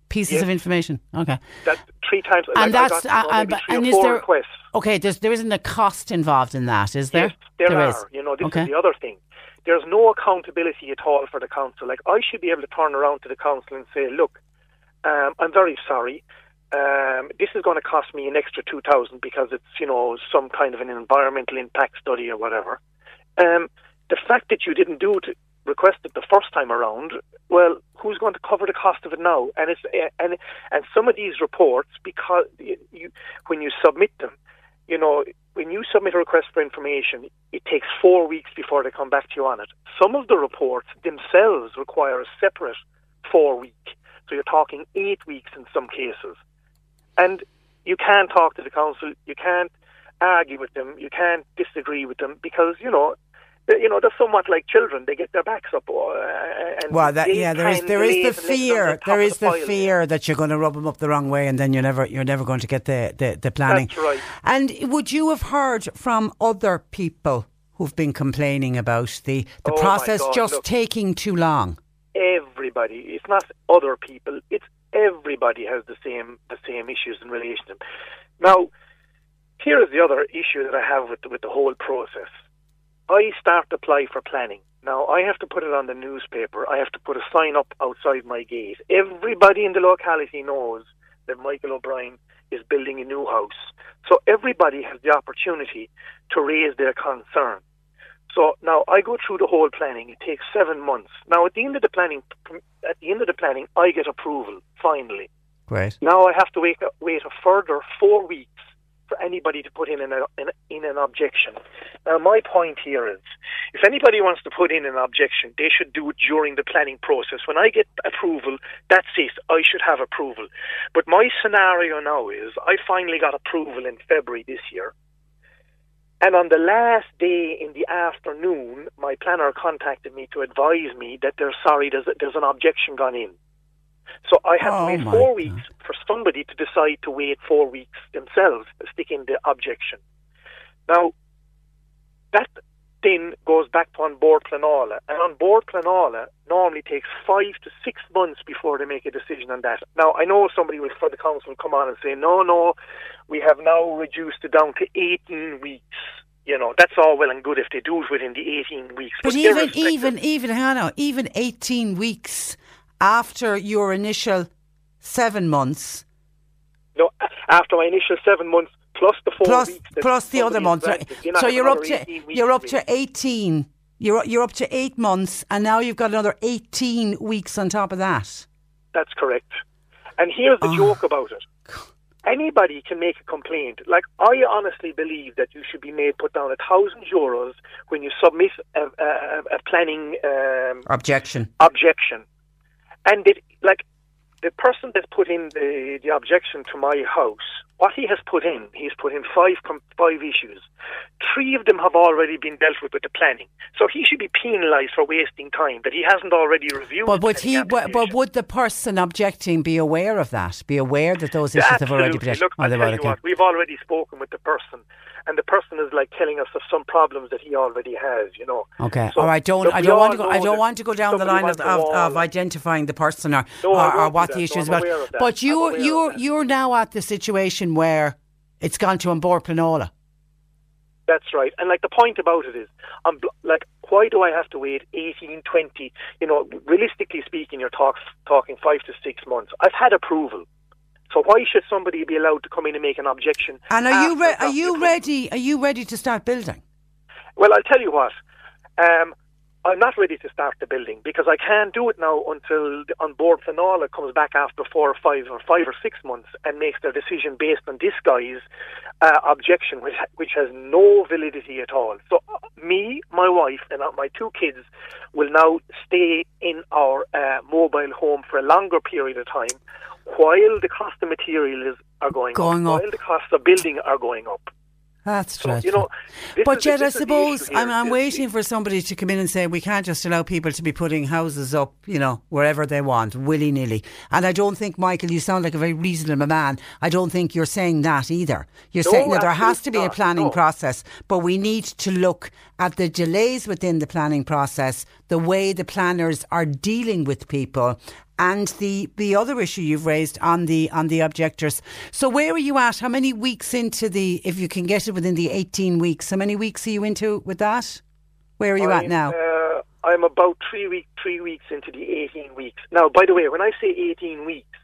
pieces Yes. of information. Okay. That three times. and like, that's got, uh, uh, and is there requests. okay? There's there isn't a cost involved in that, is there? Yes, there, are. is. You know, this okay. is the other thing. There's no accountability at all for the council. Like I should be able to turn around to the council and say, "Look, um, I'm very sorry. Um, this is going to cost me an extra two thousand because it's you know some kind of an environmental impact study or whatever." Um, the fact that you didn't do it, request it the first time around, well, who's going to cover the cost of it now? And it's eh, and and some of these reports, because you, when you submit them, you know, when you submit a request for information, it takes four weeks before they come back to you on it. Some of the reports themselves require a separate four week. So you're talking eight weeks in some cases. And you can't talk to the council, you can't argue with them, you can't disagree with them because, you know, you know, they're somewhat like children. They get their backs up. Uh, and Well, that yeah, there is there is the it and let it on fear. the top There the fear that you're going to rub them up the wrong way, and then you're never you're never going to get the the, the planning. That's right. And would you have heard from other people who've been complaining about the the Oh, process God, just look. taking too long? everybody. It's not other people. It's everybody has the same the same issues in relation to them. Now, here is the other issue that I have with with the whole process. I start to apply for planning. Now I have to put it on the newspaper. I have to put a sign up outside my gate. Everybody in the locality knows that Michael O'Brien is building a new house. So everybody has the opportunity to raise their concern. So now I go through the whole planning. It takes seven months. Now at the end of the planning, at the end of the planning, I get approval finally. Great. Now I have to wait wait a further four weeks for anybody to put in an, in, in an objection. Now my point here is, if anybody wants to put in an objection, they should do it during the planning process. When I get approval, that's it. I should have approval. But my scenario now is, I finally got approval in February this year. And on the last day in the afternoon, my planner contacted me to advise me that they're sorry, there's, there's an objection gone in. So I have Oh, to wait four weeks for somebody to decide to wait four weeks themselves sticking stick the objection. Now, that then goes back to An Bord Pleanála. And An Bord Pleanála normally takes five to six months before they make a decision on that. Now, I know somebody will, for the council will come on and say, no, no, we have now reduced it down to 18 weeks. You know, that's all well and good if they do it within the 18 weeks. But even even even hang on, even eighteen weeks after your initial seven months, No, after my initial seven months plus the four plus weeks. plus the other months, right? I so you're up to 18 you're up to eighteen. You're you're up to eight months, and now you've got another eighteen weeks on top of that. That's correct. And here's the joke about it. Anybody can make a complaint. Like I honestly believe that you should be made put down a thousand euros when you submit a, a, a planning um, Objection. objection. And it, like the person that's put in the, the objection to my house, what he has put in, he's put in five five issues. Three of them have already been dealt with with the planning. So he should be penalised for wasting time that he hasn't already reviewed. But would he? But, but would the person objecting be aware of that? Be aware that those issues have already been Absolutely. Look, Oh, I'll tell you what, we've already spoken with the person, and the person is like telling us of some problems that he already has. You know. Okay. So, all right. Don't. I don't want to go. I don't want to go down the line of, of, of identifying the person or, No, or, or what the issue is about. aware of that. But you're you're you're now at the situation where it's gone to Bord Pleanála. That's right. And like the point about it is, I'm like, why do I have to wait 18, 20? You know, realistically speaking, you're talk- talking five to six months. I've had approval. So why should somebody be allowed to come in and make an objection? And are you re- are you approval? ready? Are you ready to start building? Well, I'll tell you what. Um, I'm not ready to start the building because I can't do it now until the An Bord Pleanála comes back after four or five or five or six months and makes their decision based on this guy's uh, objection, which which has no validity at all. So uh, me, my wife, and uh, my two kids will now stay in our uh, mobile home for a longer period of time, while the cost of materials are going, Going up, up. while the cost of building are going up. That's So, dreadful. you know, but yet, I this is the suppose. I'm, I'm waiting for somebody to come in and say we can't just allow people to be putting houses up, you know, wherever they want, willy nilly. And I don't think, Michael, you sound like a very reasonable man. I don't think you're saying that either. You're No, saying that there has to be a planning No. process, but we need to look at the delays within the planning process, the way the planners are dealing with people. And the the other issue you've raised on the on the objectors. So where are you at? How many weeks into the? If you can get it within the eighteen weeks, how many weeks are you into with that? Where are you I'm, at now? Uh, I'm about three week three weeks into the 18 weeks. Now, by the way, when I say 18 weeks,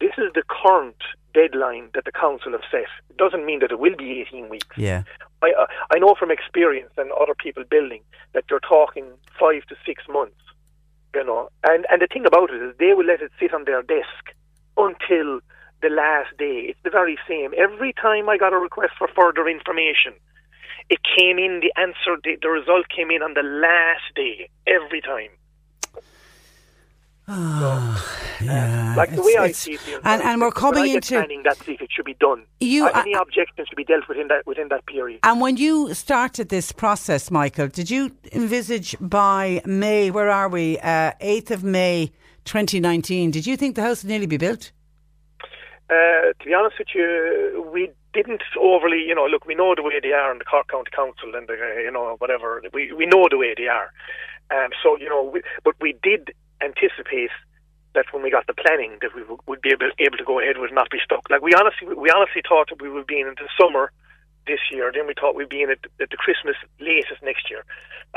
this is the current deadline that the council have set. It doesn't mean that it will be 18 weeks. Yeah. I uh, I know from experience and other people building that you're talking five to six months. You know, and and the thing about it is they will let it sit on their desk until the last day. It's the very same. Every time I got a request for further information, it came in. The answer, the, the result came in on the last day every time. Yeah, Like the way I see it, and, and we're coming into planning, that's it. It should be done. You- Uh, any objections should be dealt within that within that period. And when you started this process, Michael, did you envisage by May, where are we, uh, 8th of May 2019, did you think the house would nearly be built? Uh, to be honest with you, we didn't overly, you know, look, we know the way they are in the Cork County Council and the, uh, you know, whatever. We we know the way they are. Um, so you know, we, but we did anticipate that when we got the planning that we would, would be able, able to go ahead with not be stuck. Like we honestly, we honestly thought that we would be in the summer this year. Then we thought we'd be in it at the Christmas latest next year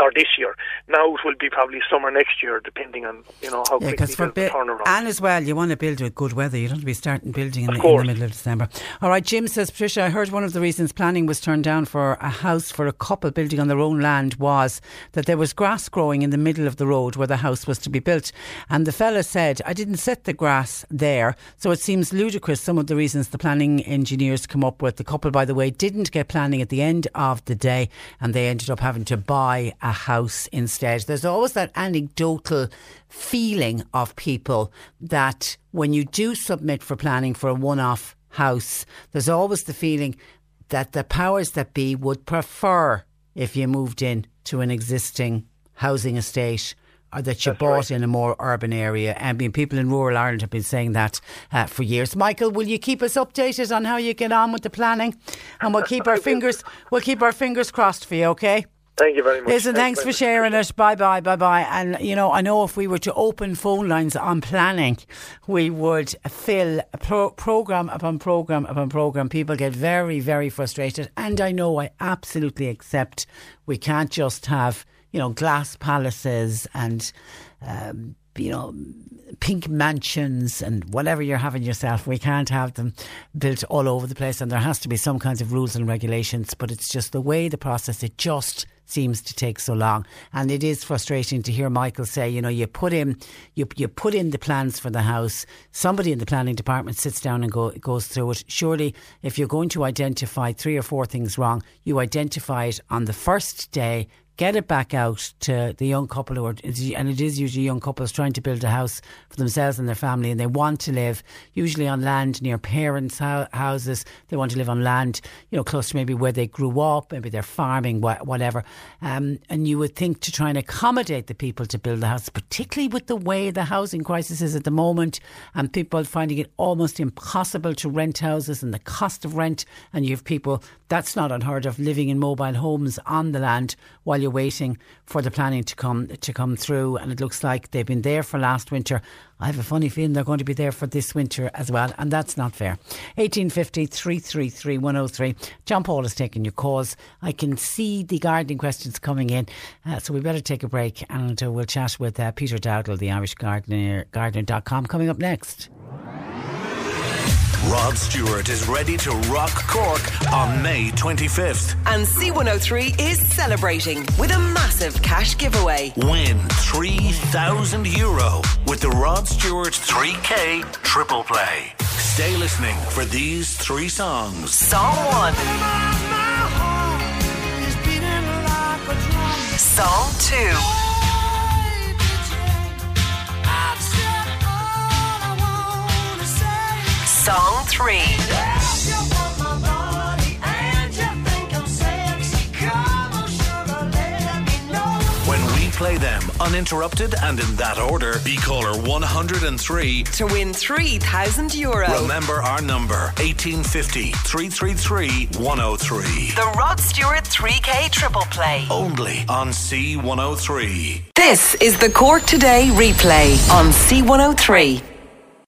or this year. Now it will be probably summer next year, depending on you know how Yeah, quickly the bu- turnaround. and as well, you want to build with good weather. You don't want to be starting building in, the, in the middle of December. All right, Jim says, Patricia, I heard one of the reasons planning was turned down for a house for a couple building on their own land was that there was grass growing in the middle of the road where the house was to be built. And the fella said, I didn't set the grass there. So it seems ludicrous some of the reasons the planning engineers come up with. The couple, by the way, didn't get planning at the end of the day and they ended up having to buy a house instead. There's always that anecdotal feeling of people that when you do submit for planning for a one off house, there's always the feeling that the powers that be would prefer if you moved in to an existing housing estate that you bought in a more urban area. I mean, people in rural Ireland have been saying that uh, for years. Michael, will you keep us updated on how you get on with the planning? And we'll keep (laughs) our fingers we'll keep our fingers crossed for you, okay? Thank you very much. Listen, thanks Thanks for much. sharing it. Bye bye, bye bye. And you know, I know if we were to open phone lines on planning, we would fill pro- program upon program upon program. People get very, very frustrated, and I know I absolutely accept we can't just have you know glass palaces and. Um, you know, pink mansions and whatever you're having yourself. We can't have them built all over the place, and there has to be some kinds of rules and regulations. But it's just the way the process, it just seems to take so long. And it is frustrating to hear Michael say, you know, you put in you you put in the plans for the house. Somebody in the planning department sits down and go, goes through it. Surely, if you're going to identify three or four things wrong, you identify it on the first day get it back out to the young couple who are, and it is usually young couples trying to build a house for themselves and their family, and they want to live usually on land near parents' houses. They want to live on land, you know, close to maybe where they grew up, maybe they're farming, whatever. Um, and you would think to try and accommodate the people to build the house, particularly with the way the housing crisis is at the moment, and people finding it almost impossible to rent houses and the cost of rent, and you have people that's not unheard of living in mobile homes on the land while you're waiting for the planning to come to come through. And it looks like they've been there for last winter. I have a funny feeling they're going to be there for this winter as well, and that's not fair. 1850 333 103. John Paul is taking your calls. I can see the gardening questions coming in, uh, so we better take a break and uh, we'll chat with uh, Peter Dowdall, the Irish gardener, gardener.com, coming up next. Rod Stewart is ready to rock Cork on May 25th. And C103 is celebrating with a massive cash giveaway. Win 3,000 euro with the Rod Stewart 3K triple play. Stay listening for these three songs. Song 1. Song 2. Song 3. When we play them uninterrupted and in that order, be caller 103 To win 3,000 euro. Remember our number 1850 333 103. The Rod Stewart 3K triple play. Only on C103. This is the Cork Today replay on C103.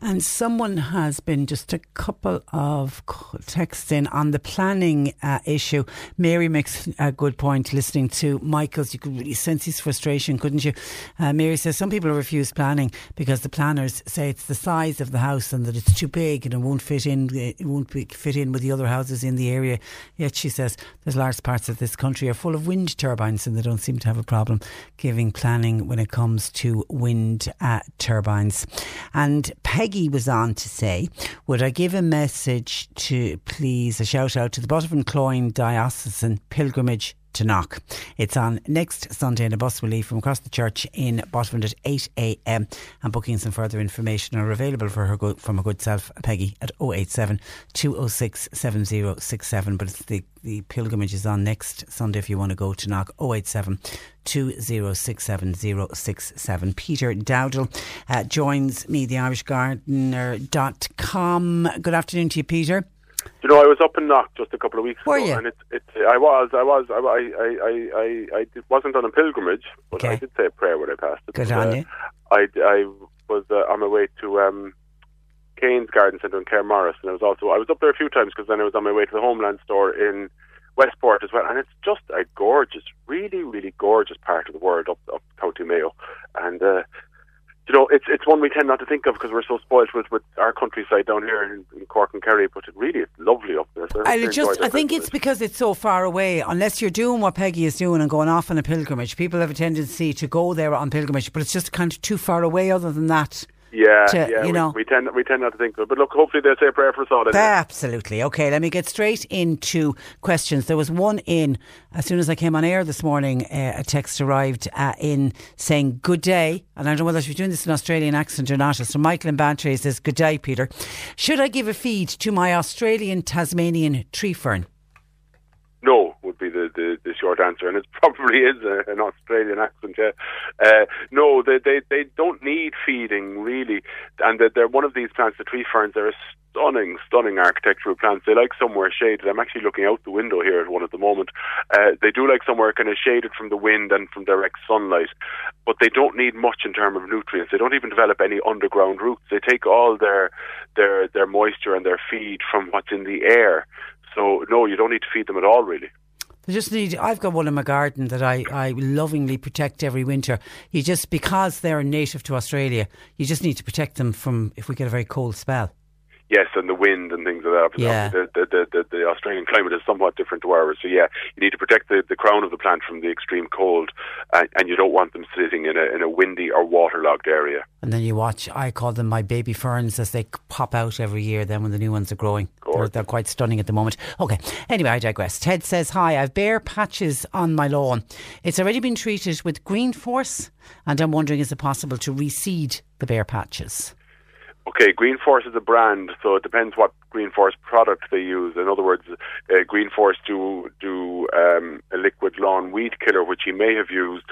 And someone has been just a couple of texts in on the planning uh, issue. Mary makes a good point listening to Michael's. You could really sense his frustration, couldn't you? Uh, Mary says some people refuse planning because the planners say it's the size of the house and that it's too big and it won't fit in. It won't fit in with the other houses in the area. Yet she says there's large parts of this country are full of wind turbines and they don't seem to have a problem giving planning when it comes to wind uh, turbines. And Peggy was on to say, would I give a message to please a shout out to the Buttevant Cloyne Diocesan Pilgrimage to Knock. It's on next Sunday and a bus will leave from across the church in Buttevant at 8am and bookings and further information are available for her good, from her good self Peggy at 087 206 7067 but it's the, the pilgrimage is on next Sunday if you want to go to Knock 087 2067067 Peter Dowdall uh, joins me the irishgardener.com good afternoon to you Peter you know, I was up in Knock just a couple of weeks Were ago, you? and it, it, I was, I was, I, I, I, I, I wasn't on a pilgrimage, but I did say a prayer when I passed it. Good But, on uh, you. I, I was uh, on my way to um, Kane's Garden Centre in Claremorris, and I was also I was up there a few times because then I was on my way to the Homeland store in Westport as well, and it's just a gorgeous, really, really gorgeous part of the world up up County Mayo, and. Uh, you know, it's it's one we tend not to think of because we're so spoilt with, with our countryside down here in, in Cork and Kerry, but it really is lovely up there. So I really just, I think it's because it's so far away. Unless you're doing what Peggy is doing and going off on a pilgrimage, people have a tendency to go there on pilgrimage, but it's just kind of too far away. Other than that, Yeah, to, yeah. you we, know. we tend we tend not to think of it, but look, hopefully they'll say a prayer for us all. Absolutely. Okay, let me get straight into questions. There was one in, as soon as I came on air this morning, uh, a text arrived uh, in saying, Good day. And I don't know whether she's doing this in Australian accent or not. So Michael in Bantry. Says, Good day, Peter. Should I give a feed to my Australian Tasmanian tree fern? No, would be the, the, the short answer, and it (laughs) probably is a, an Australian accent. Yeah, uh, no, they, they they don't need feeding really, and they're, they're one of these plants. The tree ferns They're a stunning, stunning architectural plants. They like somewhere shaded. I'm actually looking out the window here at one at the moment. Uh, they do like somewhere kind of shaded from the wind and from direct sunlight, but they don't need much in terms of nutrients. They don't even develop any underground roots. They take all their their their moisture and their feed from what's in the air. So no, you don't need to feed them at all, really. They just need. I've got one in my garden that I, I lovingly protect every winter. You just because they're native to Australia, you just need to protect them from if we get a very cold spell. Yes, and the wind and things like that. Yeah. The, the, the, the, the Australian climate is somewhat different to ours. So, yeah, you need to protect the, the crown of the plant from the extreme cold, and, and you don't want them sitting in a, in a windy or waterlogged area. And then you watch. I call them my baby ferns as they pop out every year. Then when the new ones are growing, they're, they're quite stunning at the moment. Okay. Anyway, I digress. Ted says, "Hi, I've bare patches on my lawn. It's already been treated with Green Force, and I'm wondering, is it possible to reseed the bare patches?" Okay, Green Force is a brand, so it depends what Green Force product they use. In other words, uh, Green Force do do um, a liquid lawn weed killer, which he may have used,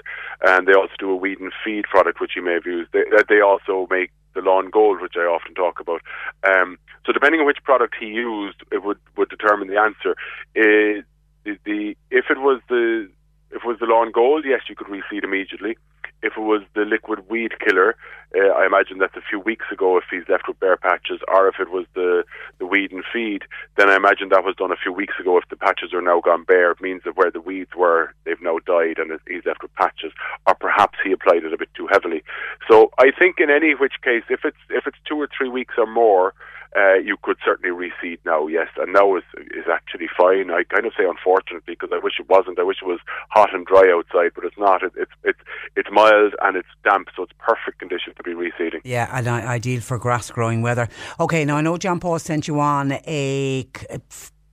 and they also do a weed and feed product, which he may have used. They, uh, they also make the lawn gold, which I often talk about. Um, so depending on which product he used, it would would determine the answer. Uh, the, the if it was the if it was the lawn gold, yes, you could reseed immediately. If it was the liquid weed killer, uh, I imagine that's a few weeks ago if he's left with bare patches, or if it was the, the weed and feed, then I imagine that was done a few weeks ago. If the patches are now gone bare, it means that where the weeds were, they've now died and he's left with patches, or perhaps he applied it a bit too heavily. So I think in any which case, if it's if it's two or three weeks or more, uh, you could certainly reseed now, yes, and now is is actually fine. I kind of say unfortunately because I wish it wasn't. I wish it was hot and dry outside, but it's not. It, it's it's it's mild and it's damp, so it's perfect condition to be reseeding. Yeah, and ideal for grass growing weather. Okay, now I know John Paul sent you on a, a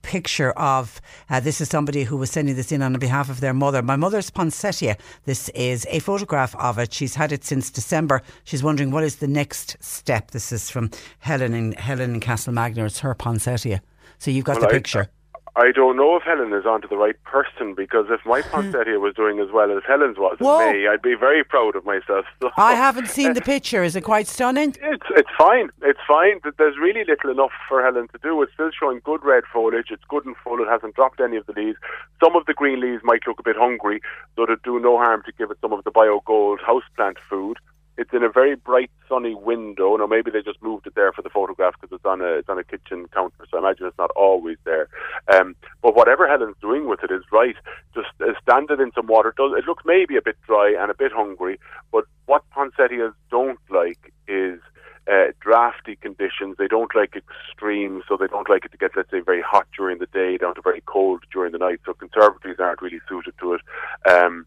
picture of uh, this is somebody who was sending this in on behalf of their mother. My mother's poinsettia. This is a photograph of it. She's had it since December. She's wondering what is the next step. This is from Helen in Helen in Castlemagner. It's her poinsettia. So you've got Well, the picture. I don't know if Helen is onto the right person because if my (laughs) poinsettia was doing as well as Helen's was Whoa. in May, I'd be very proud of myself. So I haven't seen the picture. Is it quite stunning? (laughs) It's it's fine. It's fine. There's really little enough for Helen to do. It's still showing good red foliage. It's good and full. It hasn't dropped any of the leaves. Some of the green leaves might look a bit hungry, so it'd do no harm to give it some of the bio gold houseplant food. It's in a very bright, sunny window. Now maybe they just moved it there for the photograph because it's on a it's on a kitchen counter. So I imagine it's not always there. Um, but whatever Helen's doing with it is right. Just uh, stand it in some water. Does it looks maybe a bit dry and a bit hungry? But what poinsettias don't like is uh, drafty conditions. They don't like extremes, so they don't like it to get, let's say, very hot during the day down to very cold during the night. So conservatories aren't really suited to it. Um,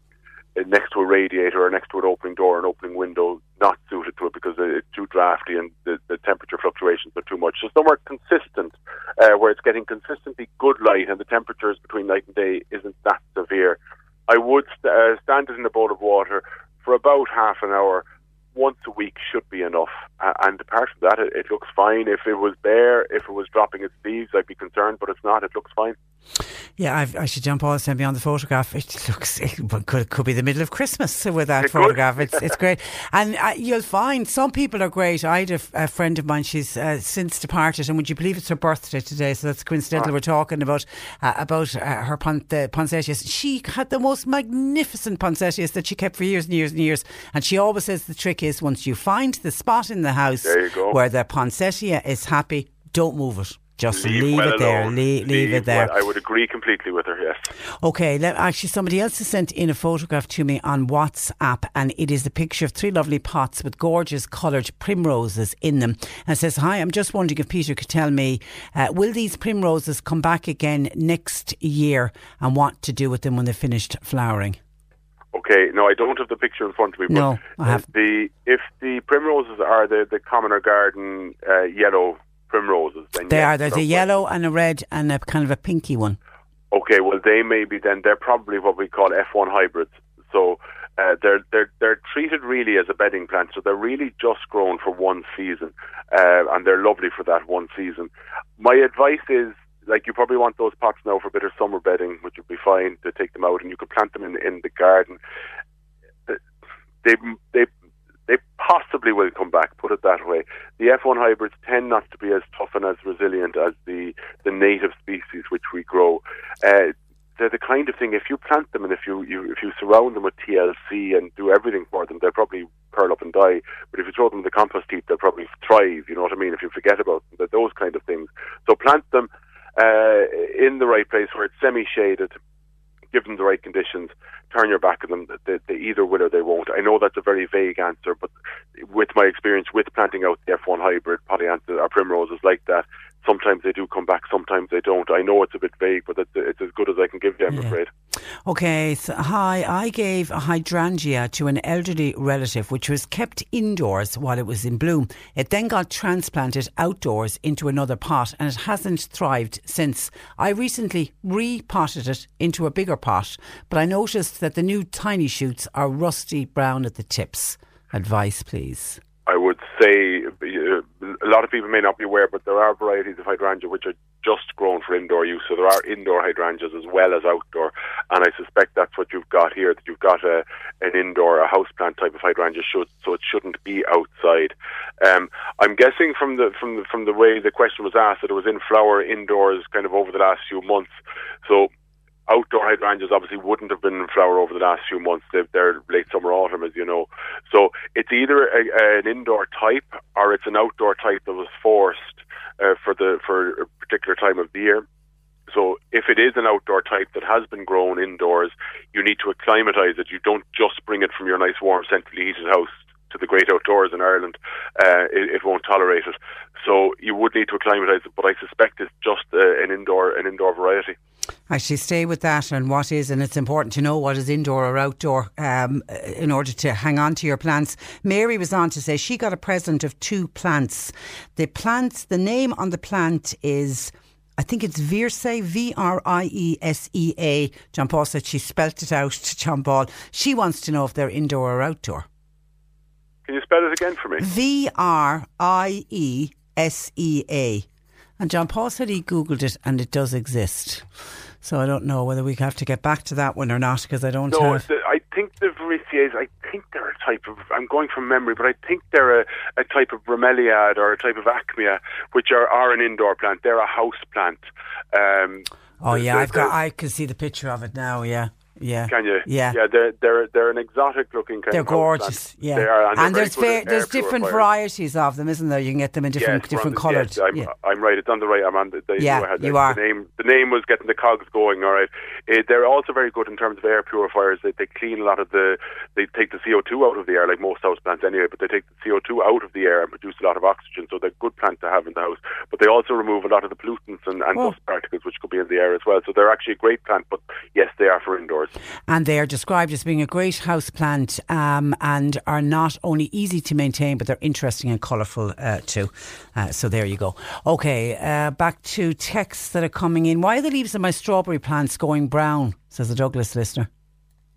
next to a radiator or next to an opening door, or an opening window, not suited to it because it's too drafty and the, the temperature fluctuations are too much. So somewhere consistent, uh, where it's getting consistently good light and the temperatures between night and day isn't that severe. I would uh, stand it in a bowl of water for about half an hour. Once a week should be enough. And apart from that, it, it looks fine. If it was bare, if it was dropping its leaves, I'd be concerned, but it's not. It looks fine. Yeah, I've, I should jump on send me on the photograph. It (laughs) looks it could could be the middle of Christmas with that It could. photograph. It's it's great, (laughs) and uh, you'll find some people are great. I had a, f- a friend of mine. She's uh, since departed, and would you believe it's her birthday today? So that's coincidental. Ah. We're talking about uh, about uh, her pon- the poinsettias. She had the most magnificent poinsettias that she kept for years and years and years. And she always says the trick is once you find the spot in the house There you go. where the poinsettia is happy, don't move it. Just Leave, leave, well it there. alone. Leave, leave it there. well. I would agree completely with her, yes. Okay, let, actually, somebody else has sent in a photograph to me on WhatsApp, and it is the picture of three lovely pots with gorgeous coloured primroses in them. And says, Hi, I'm just wondering if Peter could tell me, uh, will these primroses come back again next year and what to do with them when they've finished flowering? Okay, no, I don't have the picture in front of me. But No, I have- the if the primroses are the the commoner garden uh, yellow primroses, then They yes, are. There's a yellow and a red and a kind of a pinky one. Okay, well they may be then they're probably what we call F1 hybrids. So uh, they're they're they're treated really as a bedding plant, so they're really just grown for one season, uh, and they're lovely for that one season. My advice is. Like you probably want those pots now for of summer bedding, which would be fine to take them out, and you could plant them in in the garden. They they they possibly will come back. Put it that way. The F1 hybrids tend not to be as tough and as resilient as the the native species which we grow. Uh, they're the kind of thing. If you plant them and if you, you if you surround them with TLC and do everything for them, they'll probably curl up and die. But if you throw them in the compost heap, they'll probably thrive. You know what I mean? If you forget about them, those kind of things. So plant them uh, in the right place where it's semi-shaded give them the right conditions, turn your back on them. They, they either will or they won't. I know that's a very vague answer, but with my experience with planting out the F1 hybrid polyantha or primroses like that, sometimes they do come back, sometimes they don't. I know it's a bit vague, but it's, it's as good as I can give you, I'm afraid. Okay, so hi. I gave a hydrangea to an elderly relative, which was kept indoors while it was in bloom. It then got transplanted outdoors into another pot and it hasn't thrived since. I recently repotted it into a bigger pot, but I noticed that the new tiny shoots are rusty brown at the tips. Advice, please. I would say a lot of people may not be aware, but there are varieties of hydrangea which are just grown for indoor use. So there are indoor hydrangeas as well as outdoor, and I suspect that's what you've got here. That you've got a an indoor, a houseplant type of hydrangea, should, so it shouldn't be outside. Um, I'm guessing from the from the from the way the question was asked that it was in flower indoors, kind of over the last few months. So outdoor hydrangeas obviously wouldn't have been in flower over the last few months. They're, they're late summer, autumn, as you know. So it's either a, an indoor type or it's an outdoor type that was forced uh, for the for a particular time of the year. So if it is an outdoor type that has been grown indoors, you need to acclimatise it. You don't just bring it from your nice warm centrally heated house to the great outdoors in Ireland. Uh, it, it won't tolerate it. So you would need to acclimatise it, but I suspect it's just uh, an indoor an indoor variety. Actually, stay with that and what is, and it's important to know what is indoor or outdoor um, in order to hang on to your plants. Mary was on to say she got a present of two plants. The plants, the name on the plant is. I think it's Vriesea, V R I E S E A. John Paul said she spelt it out to John Paul. She wants to know if they're indoor or outdoor. Can you spell it again for me? V R I E S E A. And John Paul said he googled it, and it does exist. So I don't know whether we have to get back to that one or not because I don't No, have. the, I think the Vriesea, I think they're a type of, I'm going from memory, but I think they're a, a type of bromeliad or a type of aechmea, which are, are an indoor plant. They're a house plant. Um, Oh yeah, I've got. I can see the picture of it now. Yeah, yeah. Can you? Yeah. Yeah, they're, they're, they're an exotic looking kind They're of gorgeous. plant. Yeah, They are, and, very there's good at fair, air there's different purifiers. varieties of them, isn't there? You can get them in different Yes, different we're on coloured. the- yes, I'm, yeah. I'm right. It's on the right. I'm on the. the Yeah, ahead. you the, are. The name, the name was getting the cogs going. All right. Uh, they're also very good in terms of air purifiers. They, they clean a lot of the. They take the CO2 out of the air, like most house plants anyway. But they take the CO2 out of the air and produce a lot of oxygen. So they're a good plant to have in the house. But they also remove a lot of the pollutants and, and Oh. dust particles which could be in the air as well. So they're actually a great plant. But yes, they are for indoors. And they are described as being a great house plant um, and are not only easy to maintain but they're interesting and colourful uh, too. Uh, so there you go. Okay, uh, back to texts that are coming in. Why are the leaves of my strawberry plants going brown? Says a Douglas listener.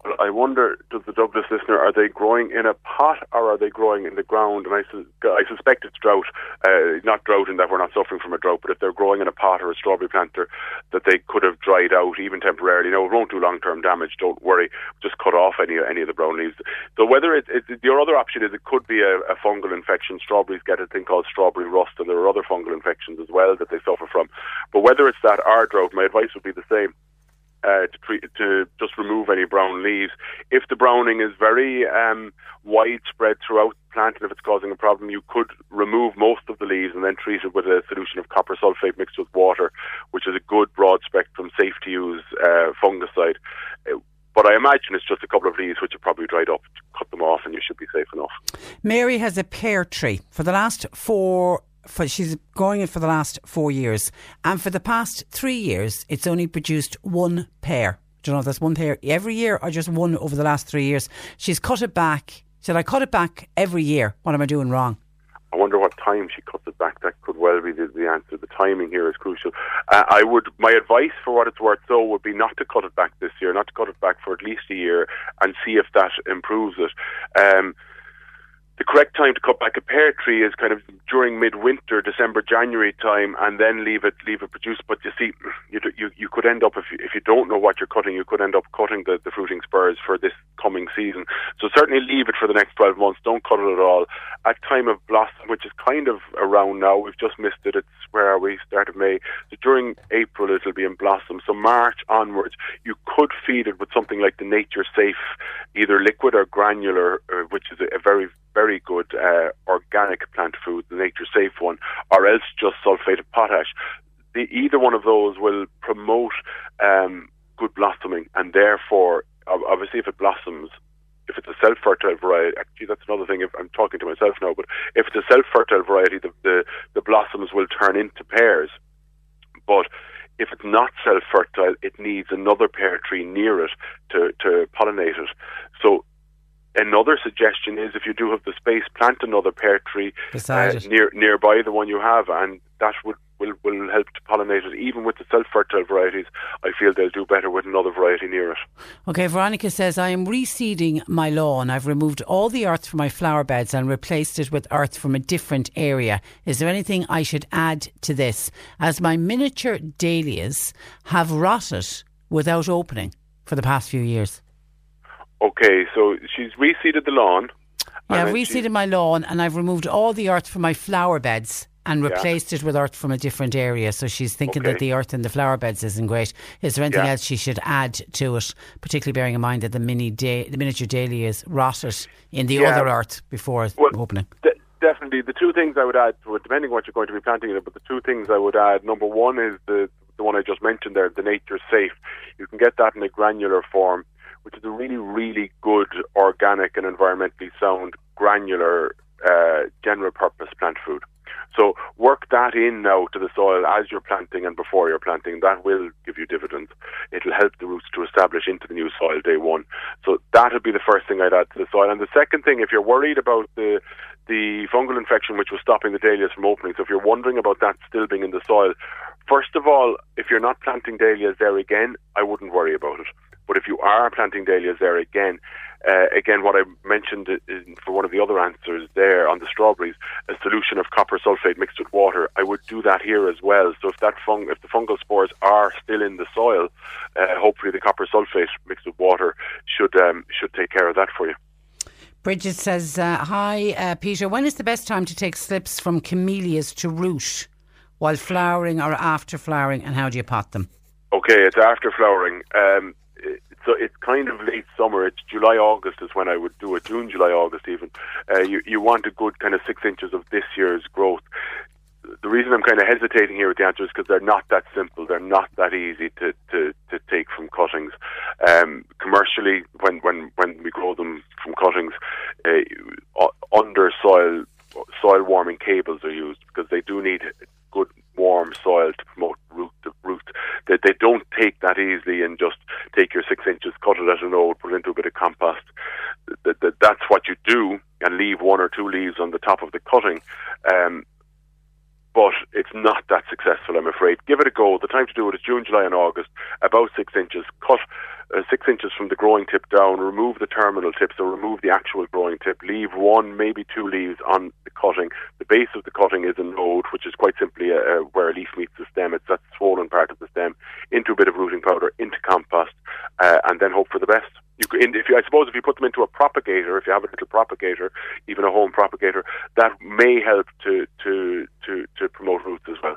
Well, I wonder, does the Douglas listener, are they growing in a pot or are they growing in the ground? And I, sus- I suspect it's drought, uh, not drought in that we're not suffering from a drought, but if they're growing in a pot or a strawberry planter, that they could have dried out even temporarily. No, it won't do long term damage, don't worry. Just cut off any any of the brown leaves. So whether it, it your other option is it could be a, a fungal infection. Strawberries get a thing called strawberry rust, and there are other fungal infections as well that they suffer from. But whether it's that or drought, my advice would be the same uh, to to just remove any brown leaves. If the browning is very um, widespread throughout the plant, and if it's causing a problem, you could remove most of the leaves and then treat it with a solution of copper sulfate mixed with water, which is a good broad spectrum, safe to use uh, fungicide. Uh, but I imagine it's just a couple of leaves which have probably dried up. Cut them off, and you should be safe enough. Mary has a pear tree for the last four. For, she's growing it for the last four years, and for the past three years, it's only produced one pear. Do you know if that's one pair every year, or just one over the last three years? She's cut it back. She Said I cut it back every year. What am I doing wrong? I wonder what time she cuts it back. That could well be the, the answer. The timing here is crucial. Uh, I would, my advice for what it's worth, though, would be not to cut it back this year, not to cut it back for at least a year, and see if that improves it. Um, the correct time to cut back a pear tree is kind of during midwinter, December, January time, and then leave it leave it produce. But you see, you you, you could end up if you, if you don't know what you're cutting, you could end up cutting the, the fruiting spurs for this coming season. So certainly leave it for the next 12 months. Don't cut it at all. At time of blossom, which is kind of around now, we've just missed it. It's where are we? Start of May. So during April, it'll be in blossom. So March onwards, you could feed it with something like the Nature Safe, either liquid or granular, uh, which is a, a very very good uh, organic plant food, the Nature Safe one, or else just sulfate of potash. The, either one of those will promote um, good blossoming, and therefore, obviously, if it blossoms, if it's a self-fertile variety, actually that's another thing. If I'm talking to myself now, but if it's a self-fertile variety, the, the the blossoms will turn into pears. But if it's not self-fertile, it needs another pear tree near it to to pollinate it. So Another suggestion is if you do have the space, plant another pear tree uh, near nearby the one you have, and that would will, will help to pollinate it. Even with the self-fertile varieties, I feel they'll do better with another variety near it. Okay, Veronica says, I am reseeding my lawn. I've removed all the earth from my flower beds and replaced it with earth from a different area. Is there anything I should add to this? As my miniature dahlias have rotted without opening for the past few years. Okay, so she's reseeded the lawn. Yeah, I've and then she- reseeded my lawn and I've removed all the earth from my flower beds and Yeah. replaced it with earth from a different area. So she's thinking that the earth in the flower beds isn't great. Is there anything Yeah. else she should add to it, particularly bearing in mind that the mini da- the miniature dahlias rotted in the Yeah. other earth before Well, opening? De- definitely, the two things I would add to it, depending on what you're going to be planting in it, but the two things I would add, number one is the the one I just mentioned there, the Nature Safe. You can get that in a granular form, which is a really, really good organic and environmentally sound granular uh, general purpose plant food. So work that in now to the soil as you're planting and before you're planting. That will give you dividends. It'll help the roots to establish into the new soil day one. So that'll be the first thing I'd add to the soil. And the second thing, if you're worried about the the fungal infection which was stopping the dahlias from opening, so if you're wondering about that still being in the soil, first of all, if you're not planting dahlias there again, I wouldn't worry about it. But if you are planting dahlias there again, uh, again, what I mentioned in, for one of the other answers there on the strawberries, a solution of copper sulfate mixed with water. I would do that here as well. So if that fung- if the fungal spores are still in the soil, uh, hopefully the copper sulfate mixed with water should um, should take care of that for you. Bridget says, uh, Hi, uh, Peter. When is the best time to take slips from camellias to root while flowering or after flowering, and how do you pot them? Okay, it's after flowering. Um, so it's kind of late summer. It's July, August is when I would do it. June, July, August even. Uh, you you want a good kind of six inches of this year's growth. The reason I'm kind of hesitating here with the answer is because they're not that simple. They're not that easy to, to, to take from cuttings. Um, commercially, when, when, when we grow them from cuttings, uh, under soil soil warming cables are used because they do need good warm soil to promote. They, they don't take that easily and just take your six inches, cut it at an node, put it into a bit of compost. That, that, that's what you do and leave one or two leaves on the top of the cutting. Um, but it's not that successful, I'm afraid. Give it a go. The time to do it is June, July, and August, about six inches. Cut uh, six inches from the growing tip down, remove the terminal tip, so remove the actual growing tip, leave one, maybe two leaves on the cutting. The base of the cutting is a node, which is quite simply a, a, where a leaf meets the stem. It's that swollen part of the stem, into a bit of rooting powder, into compost, uh, and then hope for the best. You if you, I suppose, if you put them into a propagator, if you have a little propagator, even a home propagator, that may help to to to, to promote roots as well.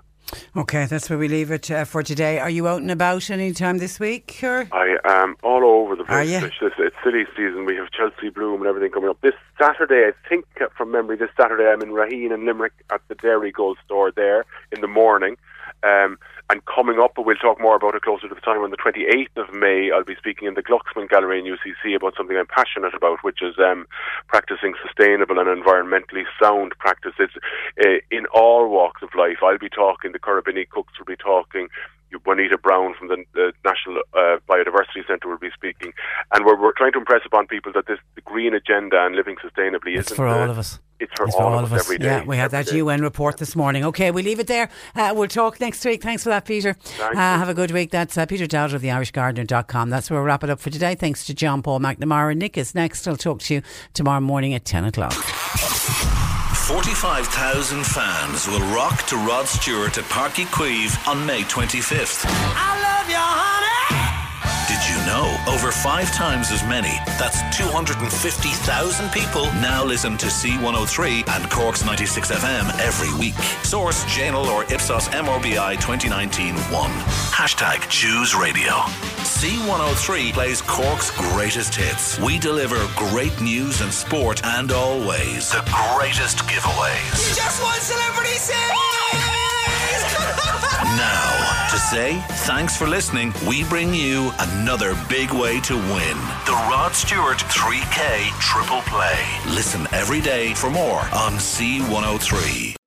Okay, that's where we leave it uh, for today. Are you out and about any time this week? Or? I am all over the Are place. you? It's, it's silly season. We have Chelsea Bloom and everything coming up. This Saturday, I think uh, from memory, this Saturday I'm in Raheen and Limerick at the Dairygold store there in the morning. Um, and coming up, but we'll talk more about it closer to the time. On the 28th of May, I'll be speaking in the Glucksman Gallery in UCC about something I'm passionate about, which is um, practicing sustainable and environmentally sound practices uh, in all walks of life. I'll be talking, the Currabinny cooks will be talking, Juanita Brown from the, the National uh, Biodiversity Centre will be speaking, and we're, we're trying to impress upon people that this the green agenda and living sustainably isn't for all of us. It's for, It's all, of us every day. Yeah, we had that UN report this morning. Okay, we leave it there. Uh, we'll talk next week. Thanks for that, Peter. Uh, have a good week. That's uh, Peter Dowd of the IrishGardener.com. That's where we'll wrap it up for today. Thanks to John Paul McNamara. Nick is next. I'll talk to you tomorrow morning at 10 o'clock. 45,000 fans will rock to Rod Stewart at Páirc Uí Chaoimh on May 25th. I love you. You know over five times as many, that's 250,000 people, now listen to C103 and Cork's 96 FM every week. Source JNLR Ipsos MRBI 2019 1. Hashtag Choose Radio. C103 plays Cork's greatest hits. We deliver great news and sport and always the greatest giveaways. You just want celebrity (laughs) Now, to say thanks for listening, we bring you another big way to win the Rod Stewart 3K Triple Play. Listen every day for more on C103.